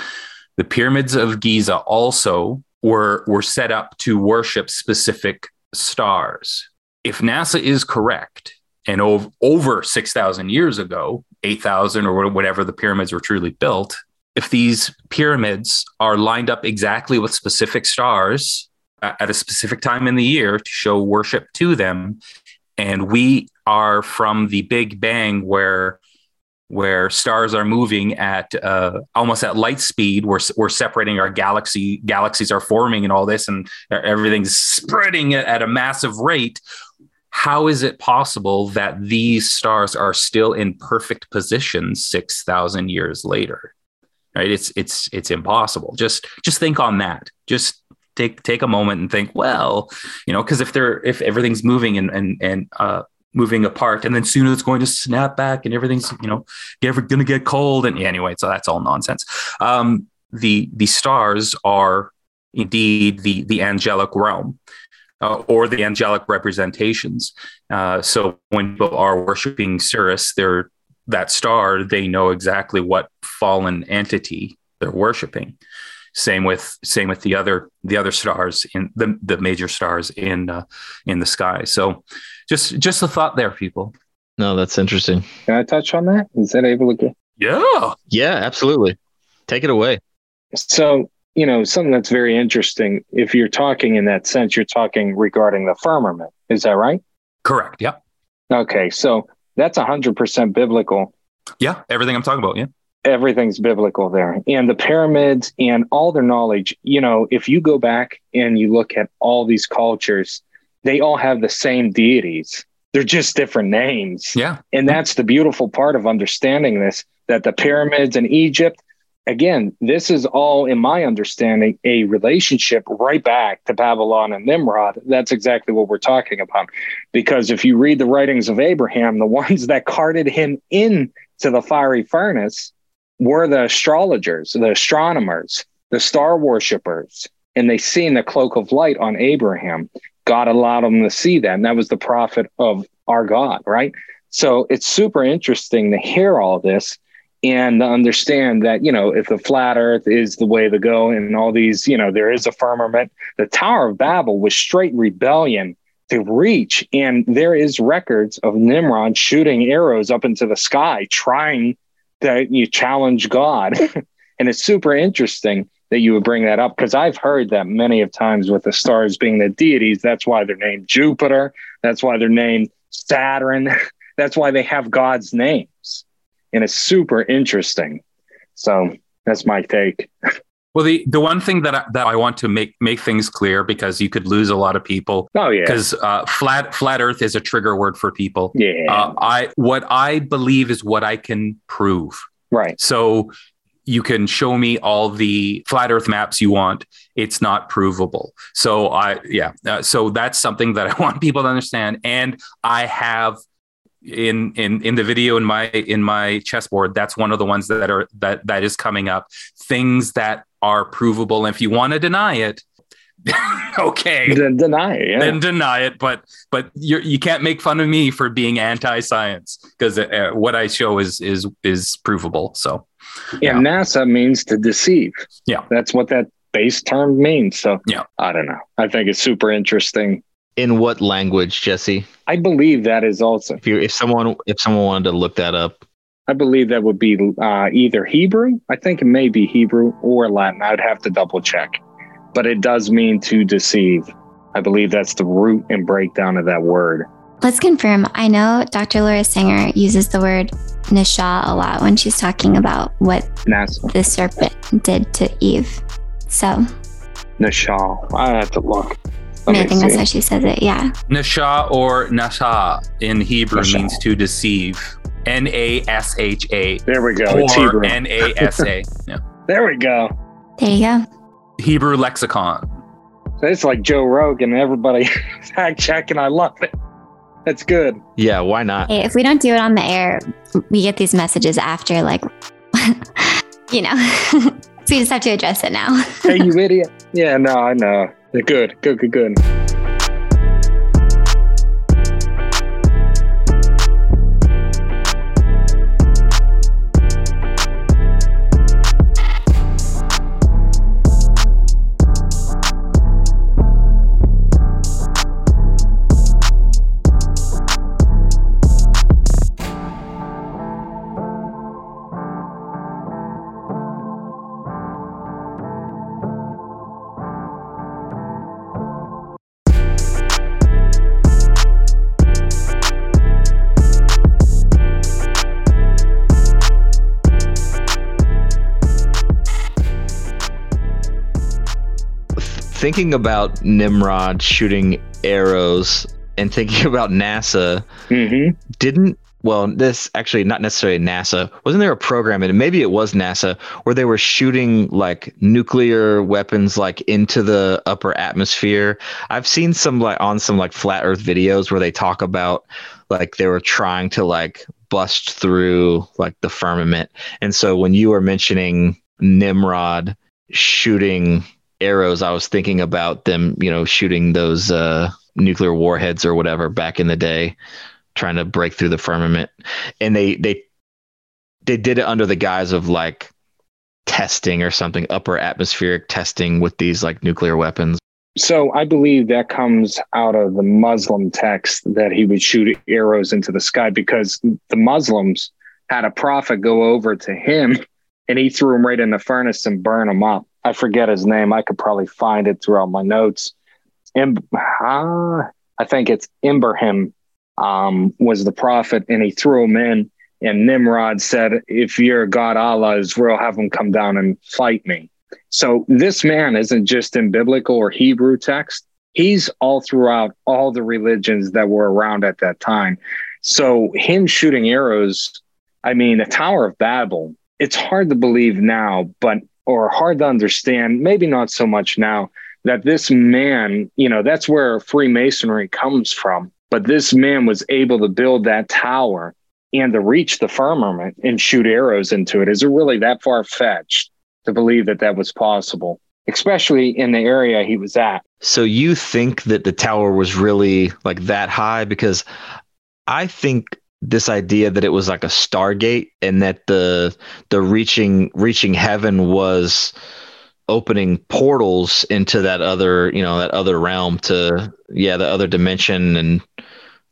The pyramids of Giza also were were set up to worship specific stars. If NASA is correct, and over, over 6,000 years ago, 8,000 or whatever the pyramids were truly built, if these pyramids are lined up exactly with specific stars at a specific time in the year to show worship to them, and we are from the Big Bang where where stars are moving at uh, almost at light speed. We're, we're separating our galaxy, galaxies are forming and all this, and everything's spreading at a massive rate. How is it possible that these stars are still in perfect position 6000 years later? Right? It's it's it's impossible. Just just think on that. Just take take a moment and think well you know because if they're if everything's moving and and and uh moving apart and then soon it's going to snap back and everything's you know going to get cold and yeah, anyway so that's all nonsense um the the stars are indeed the the angelic realm uh, or the angelic representations. Uh, so when people are worshiping Sirius, they're that star, they know exactly what fallen entity they're worshiping. Same with same with the other the other stars in the the major stars in uh, in the sky. So just just a thought there, people. No, that's interesting. Can I touch on that? Is that able to get? Yeah. Yeah, absolutely. Take it away. So, you know, something that's very interesting. If you're talking in that sense, you're talking regarding the firmament. Is that right? Correct. Yeah. Okay. So that's 100% biblical. Yeah. Everything I'm talking about. Yeah. Everything's biblical there. And the pyramids and all their knowledge, you know, if you go back and you look at all these cultures, they all have the same deities. They're just different names. Yeah. And that's the beautiful part of understanding this that the pyramids in Egypt, again, this is all, in my understanding, a relationship right back to Babylon and Nimrod. That's exactly what we're talking about. Because if you read the writings of Abraham, the ones that carted him into the fiery furnace were the astrologers, the astronomers, the star worshippers, and they seen the cloak of light on Abraham. God allowed them to see that. And that was the prophet of our God, right? So it's super interesting to hear all this and to understand that, you know, if the flat earth is the way to go and all these, you know, there is a firmament, the Tower of Babel was straight rebellion to reach. And there is records of Nimrod shooting arrows up into the sky, trying to you challenge God. and it's super interesting that you would bring that up because I've heard that many of times with the stars being the deities. That's why they're named Jupiter. That's why they're named Saturn. That's why they have God's names. And it's super interesting. So that's my take. Well, the, the one thing that I, that I want to make make things clear because you could lose a lot of people. Oh yeah, because uh, flat flat Earth is a trigger word for people. Yeah, uh, I what I believe is what I can prove. Right. So you can show me all the flat earth maps you want. It's not provable. So i yeah uh, so that's something that i want people to understand. And i have in in in the video in my in my chessboard that's one of the ones that are that that is coming up. Things that are provable. And if you want to deny it okay. Then deny it yeah. then deny it but but you're, you can't make fun of me for being anti-science because uh, what i show is is is provable so yeah. And NASA means to deceive. Yeah. That's what that base term means. So yeah, I don't know. I think it's super interesting. In what language, Jesse? I believe that is also. If you if someone if someone wanted to look that up, I believe that would be uh, either Hebrew. I think it may be Hebrew or Latin. I'd have to double check, but it does mean to deceive. I believe that's the root and breakdown of that word. Let's confirm. I know Dr. Laura Sanger uses the word Nasha a lot when she's talking about what NASA. the serpent did to Eve. So, Nasha. I have to look. I, I think see. that's how she says it. Yeah. Nasha or Nasha in Hebrew Nasha. means to deceive. N A S H A. There we go. Or N A S A. There we go. There you go. Hebrew lexicon. So it's like Joe Rogan. And everybody fact checking. I love it. That's good. Yeah, why not? Hey, if we don't do it on the air, we get these messages after, like, you know. so we just have to address it now. hey, you idiot. Yeah, no, I know. Good, good, good, good. Thinking about Nimrod shooting arrows and thinking about NASA, mm-hmm. didn't well, this actually not necessarily NASA. Wasn't there a program, and maybe it was NASA, where they were shooting like nuclear weapons like into the upper atmosphere? I've seen some like on some like flat Earth videos where they talk about like they were trying to like bust through like the firmament. And so when you were mentioning Nimrod shooting arrows, I was thinking about them, you know, shooting those uh, nuclear warheads or whatever back in the day, trying to break through the firmament. And they they they did it under the guise of like testing or something, upper atmospheric testing with these like nuclear weapons. So I believe that comes out of the Muslim text that he would shoot arrows into the sky because the Muslims had a prophet go over to him and he threw him right in the furnace and burned him up. I forget his name. I could probably find it throughout my notes. Im- uh, I think it's Ibrahim um, was the prophet, and he threw him in. And Nimrod said, "If your God Allah is real, have him come down and fight me." So this man isn't just in biblical or Hebrew text. He's all throughout all the religions that were around at that time. So him shooting arrows, I mean, the Tower of Babel, it's hard to believe now, but or hard to understand, maybe not so much now, that this man, you know, that's where Freemasonry comes from. But this man was able to build that tower and to reach the firmament and shoot arrows into it. Is it really that far fetched to believe that that was possible, especially in the area he was at? So you think that the tower was really like that high? Because I think this idea that it was like a stargate and that the the reaching reaching heaven was opening portals into that other you know that other realm to yeah the other dimension and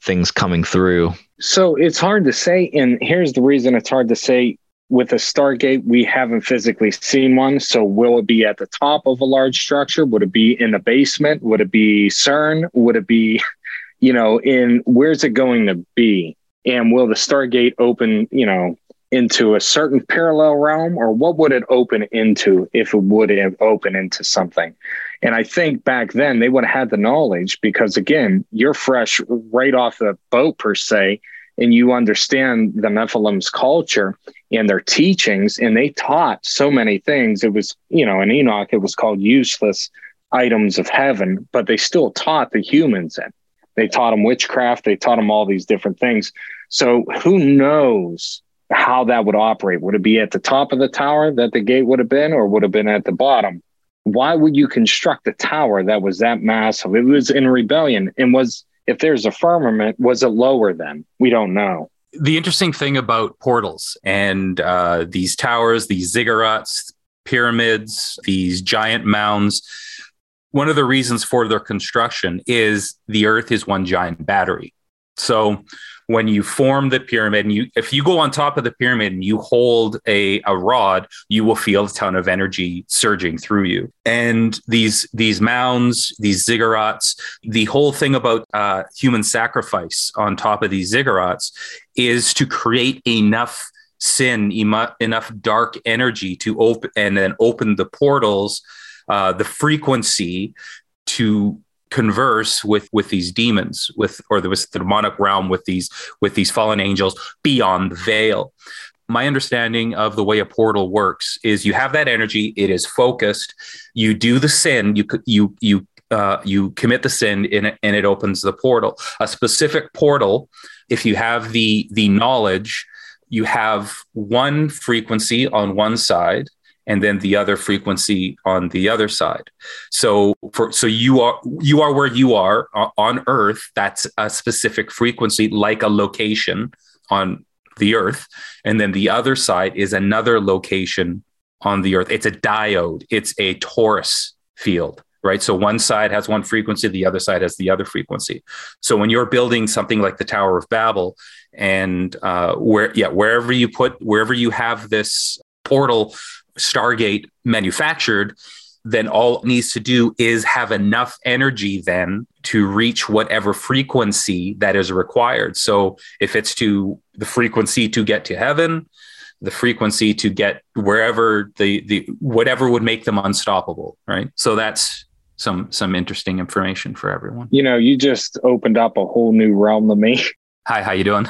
things coming through. So it's hard to say and here's the reason it's hard to say. With a stargate we haven't physically seen one so will it be at the top of a large structure? Would it be in the basement? Would it be cern? Would it be you know in where's it going to be and will the stargate open you know into a certain parallel realm? Or what would it open into if it would have opened into something? And i think back then they would have had the knowledge because again you're fresh right off the boat per se and you understand the nephilim's culture and their teachings. And they taught so many things. It was you know in enoch it was called useless items of heaven but they still taught the humans it they taught them witchcraft they taught them all these different things so who knows how that would operate. Would it be at the top of the tower that the gate would have been, or would have been at the bottom? Why would you construct a tower that was that massive? It was in rebellion and was if there's a firmament, was it lower then? We don't know. The interesting thing about portals and uh, these towers, these ziggurats, pyramids, these giant mounds, one of the reasons for their construction is the earth is one giant battery. So when you form the pyramid and you if you go on top of the pyramid and you hold a, a rod you will feel a ton of energy surging through you and these these mounds these ziggurats the whole thing about uh, human sacrifice on top of these ziggurats is to create enough sin enough dark energy to open and then open the portals uh, the frequency to converse with with these demons with or was the demonic realm with these with these fallen angels beyond the veil. My understanding of the way a portal works is you have that energy it is focused you do the sin you you you uh, you commit the sin in and it opens the portal. A specific portal if you have the the knowledge you have one frequency on one side and then the other frequency on the other side. So for so you are you are where you are on Earth. That's a specific frequency, like a location on the Earth, and then the other side is another location on the Earth. It's a diode. It's a torus field. Right. So one side has one frequency, the other side has the other frequency. So when you're building something like the Tower of Babel, and uh, where, yeah, wherever you put, wherever you have this portal Stargate manufactured, then all it needs to do is have enough energy then to reach whatever frequency that is required. So if it's to the frequency to get to heaven, the frequency to get wherever the the whatever would make them unstoppable, right? So that's some some interesting information for everyone. You know, you just opened up a whole new realm to me. Hi, how you doing?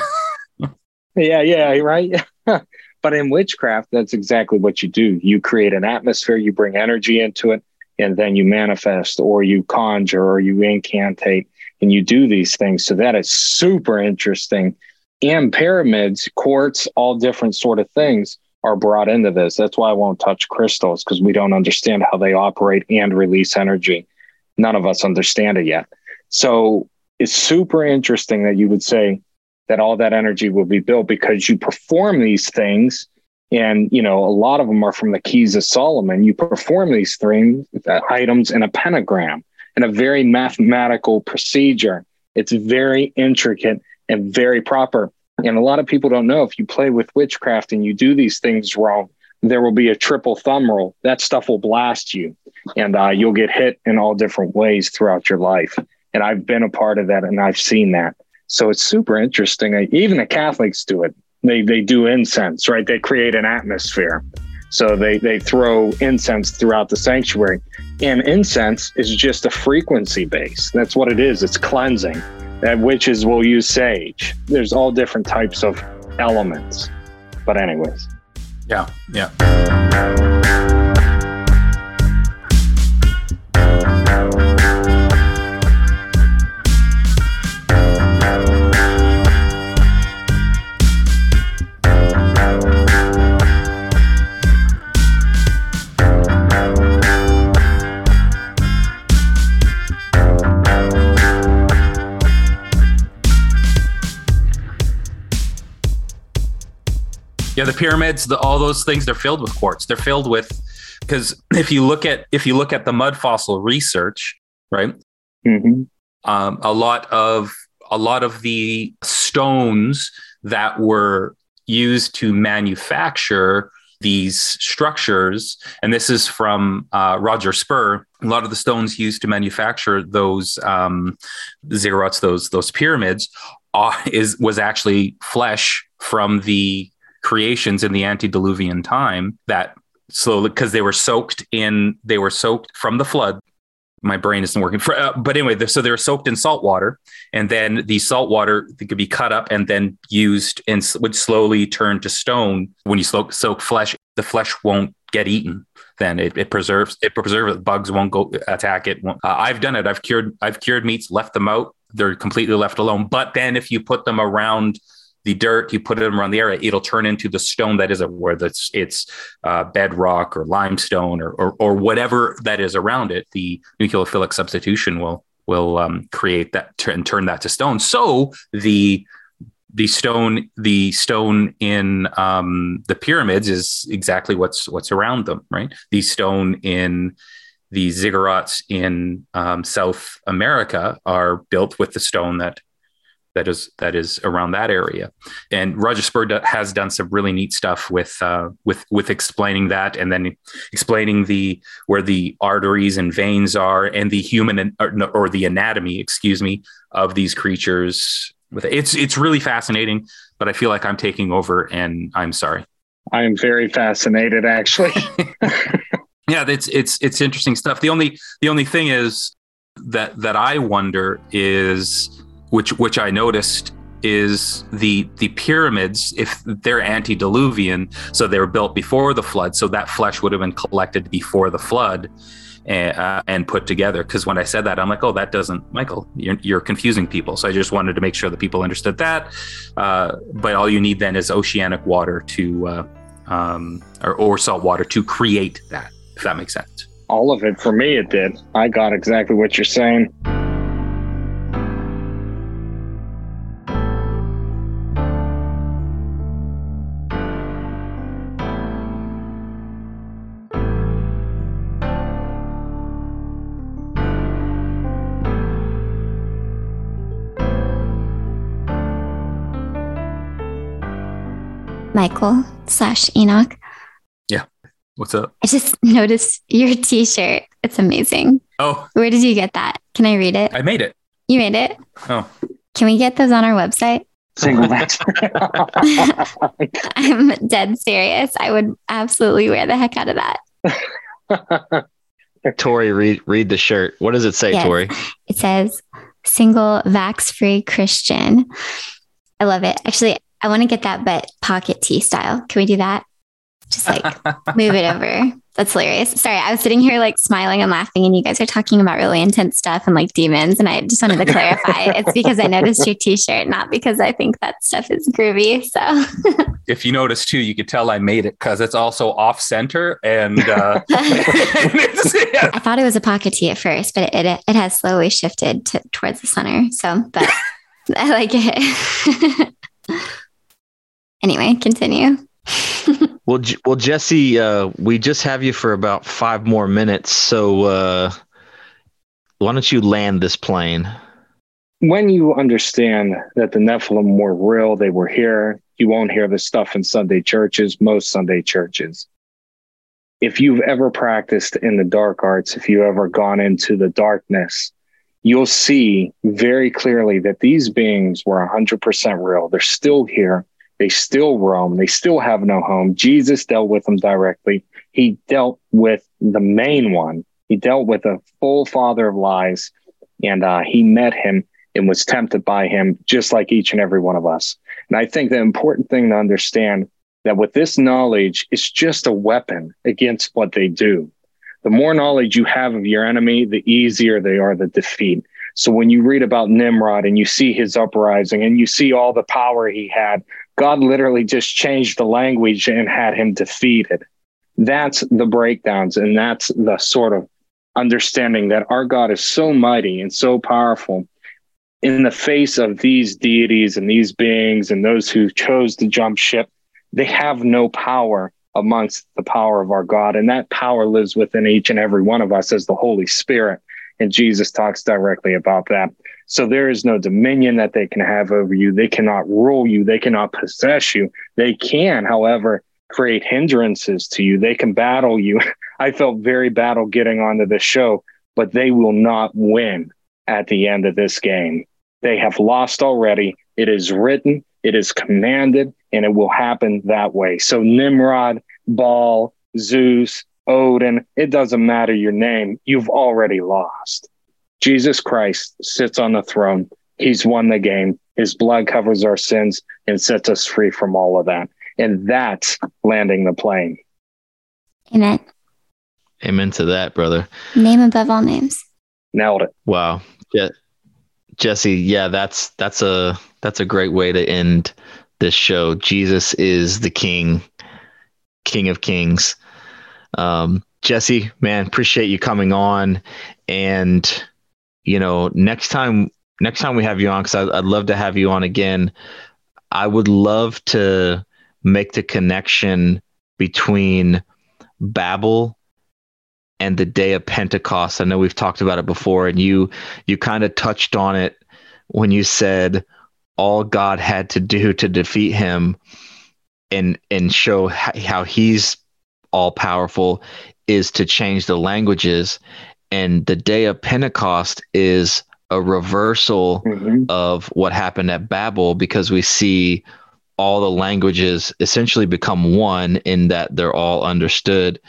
yeah, yeah, right. But in witchcraft, that's exactly what you do. You create an atmosphere, you bring energy into it, and then you manifest or you conjure or you incantate and you do these things. So that is super interesting. And pyramids, quartz, all different sort of things are brought into this. That's why I won't touch crystals because we don't understand how they operate and release energy. None of us understand it yet. So it's super interesting that you would say that all that energy will be built because you perform these things. And, you know, a lot of them are from the keys of Solomon. You perform these things, uh, items in a pentagram in a very mathematical procedure. It's very intricate and very proper. And a lot of people don't know if you play with witchcraft and you do these things wrong, there will be a triple thumb rule. That stuff will blast you and uh, you'll get hit in all different ways throughout your life. And I've been a part of that and I've seen that. So it's super interesting. Even the Catholics do it. They, they do incense, right? They create an atmosphere. So they, they throw incense throughout the sanctuary. And incense is just a frequency base. That's what it is. It's cleansing uh, that witches will use sage. There's all different types of elements. But, anyways. Yeah. Yeah. Pyramids, the, all those things, they're filled with quartz. They're filled with because if you look at if you look at the mud fossil research, right? Mm-hmm. Um, a lot of a lot of the stones that were used to manufacture these structures, and this is from uh, Roger Spur. A lot of the stones used to manufacture those um, ziggurats, those those pyramids, uh, is was actually flesh from the creations in the antediluvian time that slowly because they were soaked in they were soaked from the flood. My brain isn't working for, uh, but anyway so they were soaked in salt water and then the salt water could be cut up and then used and would slowly turn to stone. When you soak, soak flesh the flesh won't get eaten then. It, it preserves it preserves bugs won't go attack it. Uh, i've done it. I've cured i've cured meats left them out. They're completely left alone. But then if you put them around the dirt, you put it around the area, it'll turn into the stone that is a, where it's, it's uh, bedrock or limestone or, or, or whatever that is around it. The nucleophilic substitution will will um, create that and turn that to stone. So the the stone the stone in um, the pyramids is exactly what's what's around them, right? The stone in the ziggurats in um, South America are built with the stone that that is that is around that area. And Roger Spurr has done some really neat stuff with uh, with with explaining that, and then explaining the where the arteries and veins are, and the human or, or the anatomy, excuse me, of these creatures. With it's it's really fascinating, but I feel like I'm taking over, and I'm sorry. I am very fascinated, actually. yeah, it's it's it's interesting stuff. The only the only thing is that that I wonder is which which I noticed is the the pyramids if they're antediluvian so they were built before the flood so that flesh would have been collected before the flood and, uh, and put together. Because when i said that i'm like oh that doesn't michael you're, you're, confusing people. So i just wanted to make sure that people understood that uh, but all you need then is oceanic water to uh, um, or, or salt water to create that if that makes sense. All of it for me it did. I got exactly what you're saying Michael slash Enoch. Yeah. What's up? I just noticed your t shirt. It's amazing. Oh. Where did you get that? Can I read it? I made it. You made it? Oh. Can we get those on our website? Single match. I'm dead serious. I would absolutely wear the heck out of that. Tori, read read the shirt. What does it say, yes. Tori? It says single vax free Christian. I love it. Actually, I want to get that, but pocket tee style. Can we do that? Just like move it over. That's hilarious. Sorry, I was sitting here like smiling and laughing, and you guys are talking about really intense stuff and like demons. And I just wanted to clarify it's because I noticed your t shirt, not because I think that stuff is groovy. So, if you notice too, you could tell I made it because it's also off center. And uh, I thought it was a pocket tee at first, but it, it, it has slowly shifted to, towards the center. So, but I like it. Anyway, continue. well, well, Jesse, uh, we just have you for about five more minutes, so uh, why don't you land this plane? When you understand that the Nephilim were real, they were here. You won't hear this stuff in Sunday churches, most Sunday churches. If you've ever practiced in the dark arts, if you've ever gone into the darkness, you'll see very clearly that these beings were 100% real. They're still here. They still roam. They still have no home. Jesus dealt with them directly. He dealt with the main one. He dealt with a full father of lies, and uh, he met him and was tempted by him, just like each and every one of us. And I think the important thing to understand that with this knowledge, it's just a weapon against what they do. The more knowledge you have of your enemy, the easier they are to defeat. So when you read about Nimrod and you see his uprising and you see all the power he had, God literally just changed the language and had him defeated. That's the breakdowns. And that's the sort of understanding that our God is so mighty and so powerful in the face of these deities and these beings and those who chose to jump ship. They have no power amongst the power of our God. And that power lives within each and every one of us as the Holy Spirit. And Jesus talks directly about that. So there is no dominion that they can have over you. They cannot rule you. They cannot possess you. They can, however, create hindrances to you. They can battle you. I felt very battle getting onto this show, but they will not win at the end of this game. They have lost already. It is written, it is commanded, and it will happen that way. So Nimrod, Baal, Zeus, Odin, it doesn't matter your name, you've already lost. Jesus Christ sits on the throne. He's won the game. His blood covers our sins and sets us free from all of that. And that's landing the plane. Amen. Amen to that, brother. Name above all names. Nailed it. Wow. Yeah. Jesse, yeah, that's that's a that's a great way to end this show. Jesus is the King, King of Kings. Um, Jesse, man, appreciate you coming on. And, you know, next time, next time we have you on, because I'd love to have you on again. I would love to make the connection between Babel and the day of Pentecost. I know we've talked about it before, and you you kind of touched on it when you said all God had to do to defeat him and and show how he's all powerful is to change the languages and the day of pentecost is a reversal mm-hmm. of what happened at babel because we see all the languages essentially become one in that they're all understood.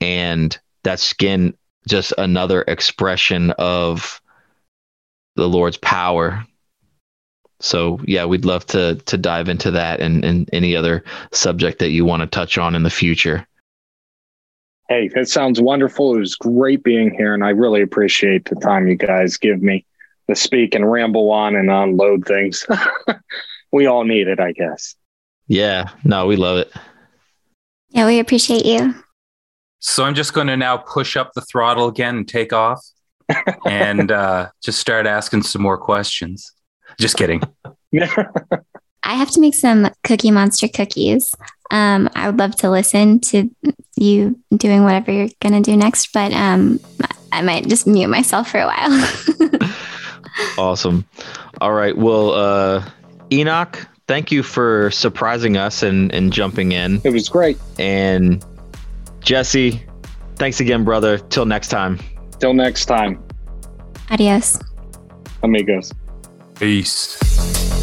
And that's again just another expression of the lord's power. So yeah we'd love to to dive into that and, and any other subject that you want to touch on in the future Hey, that sounds wonderful. It was great being here, and I really appreciate the time you guys give me to speak and ramble on and unload things. we all need it, I guess. Yeah, no, we love it. Yeah, we appreciate you. So I'm just going to now push up the throttle again and take off and uh, just start asking some more questions. Just kidding. I have to make some Cookie Monster cookies. Um, I would love to listen to you doing whatever you're going to do next, but um, I might just mute myself for a while. awesome. All right. Well, uh, Enoch, thank you for surprising us and, and jumping in. It was great. And Jesse, thanks again, brother. Till next time. Till next time. Adios. Amigos. Peace.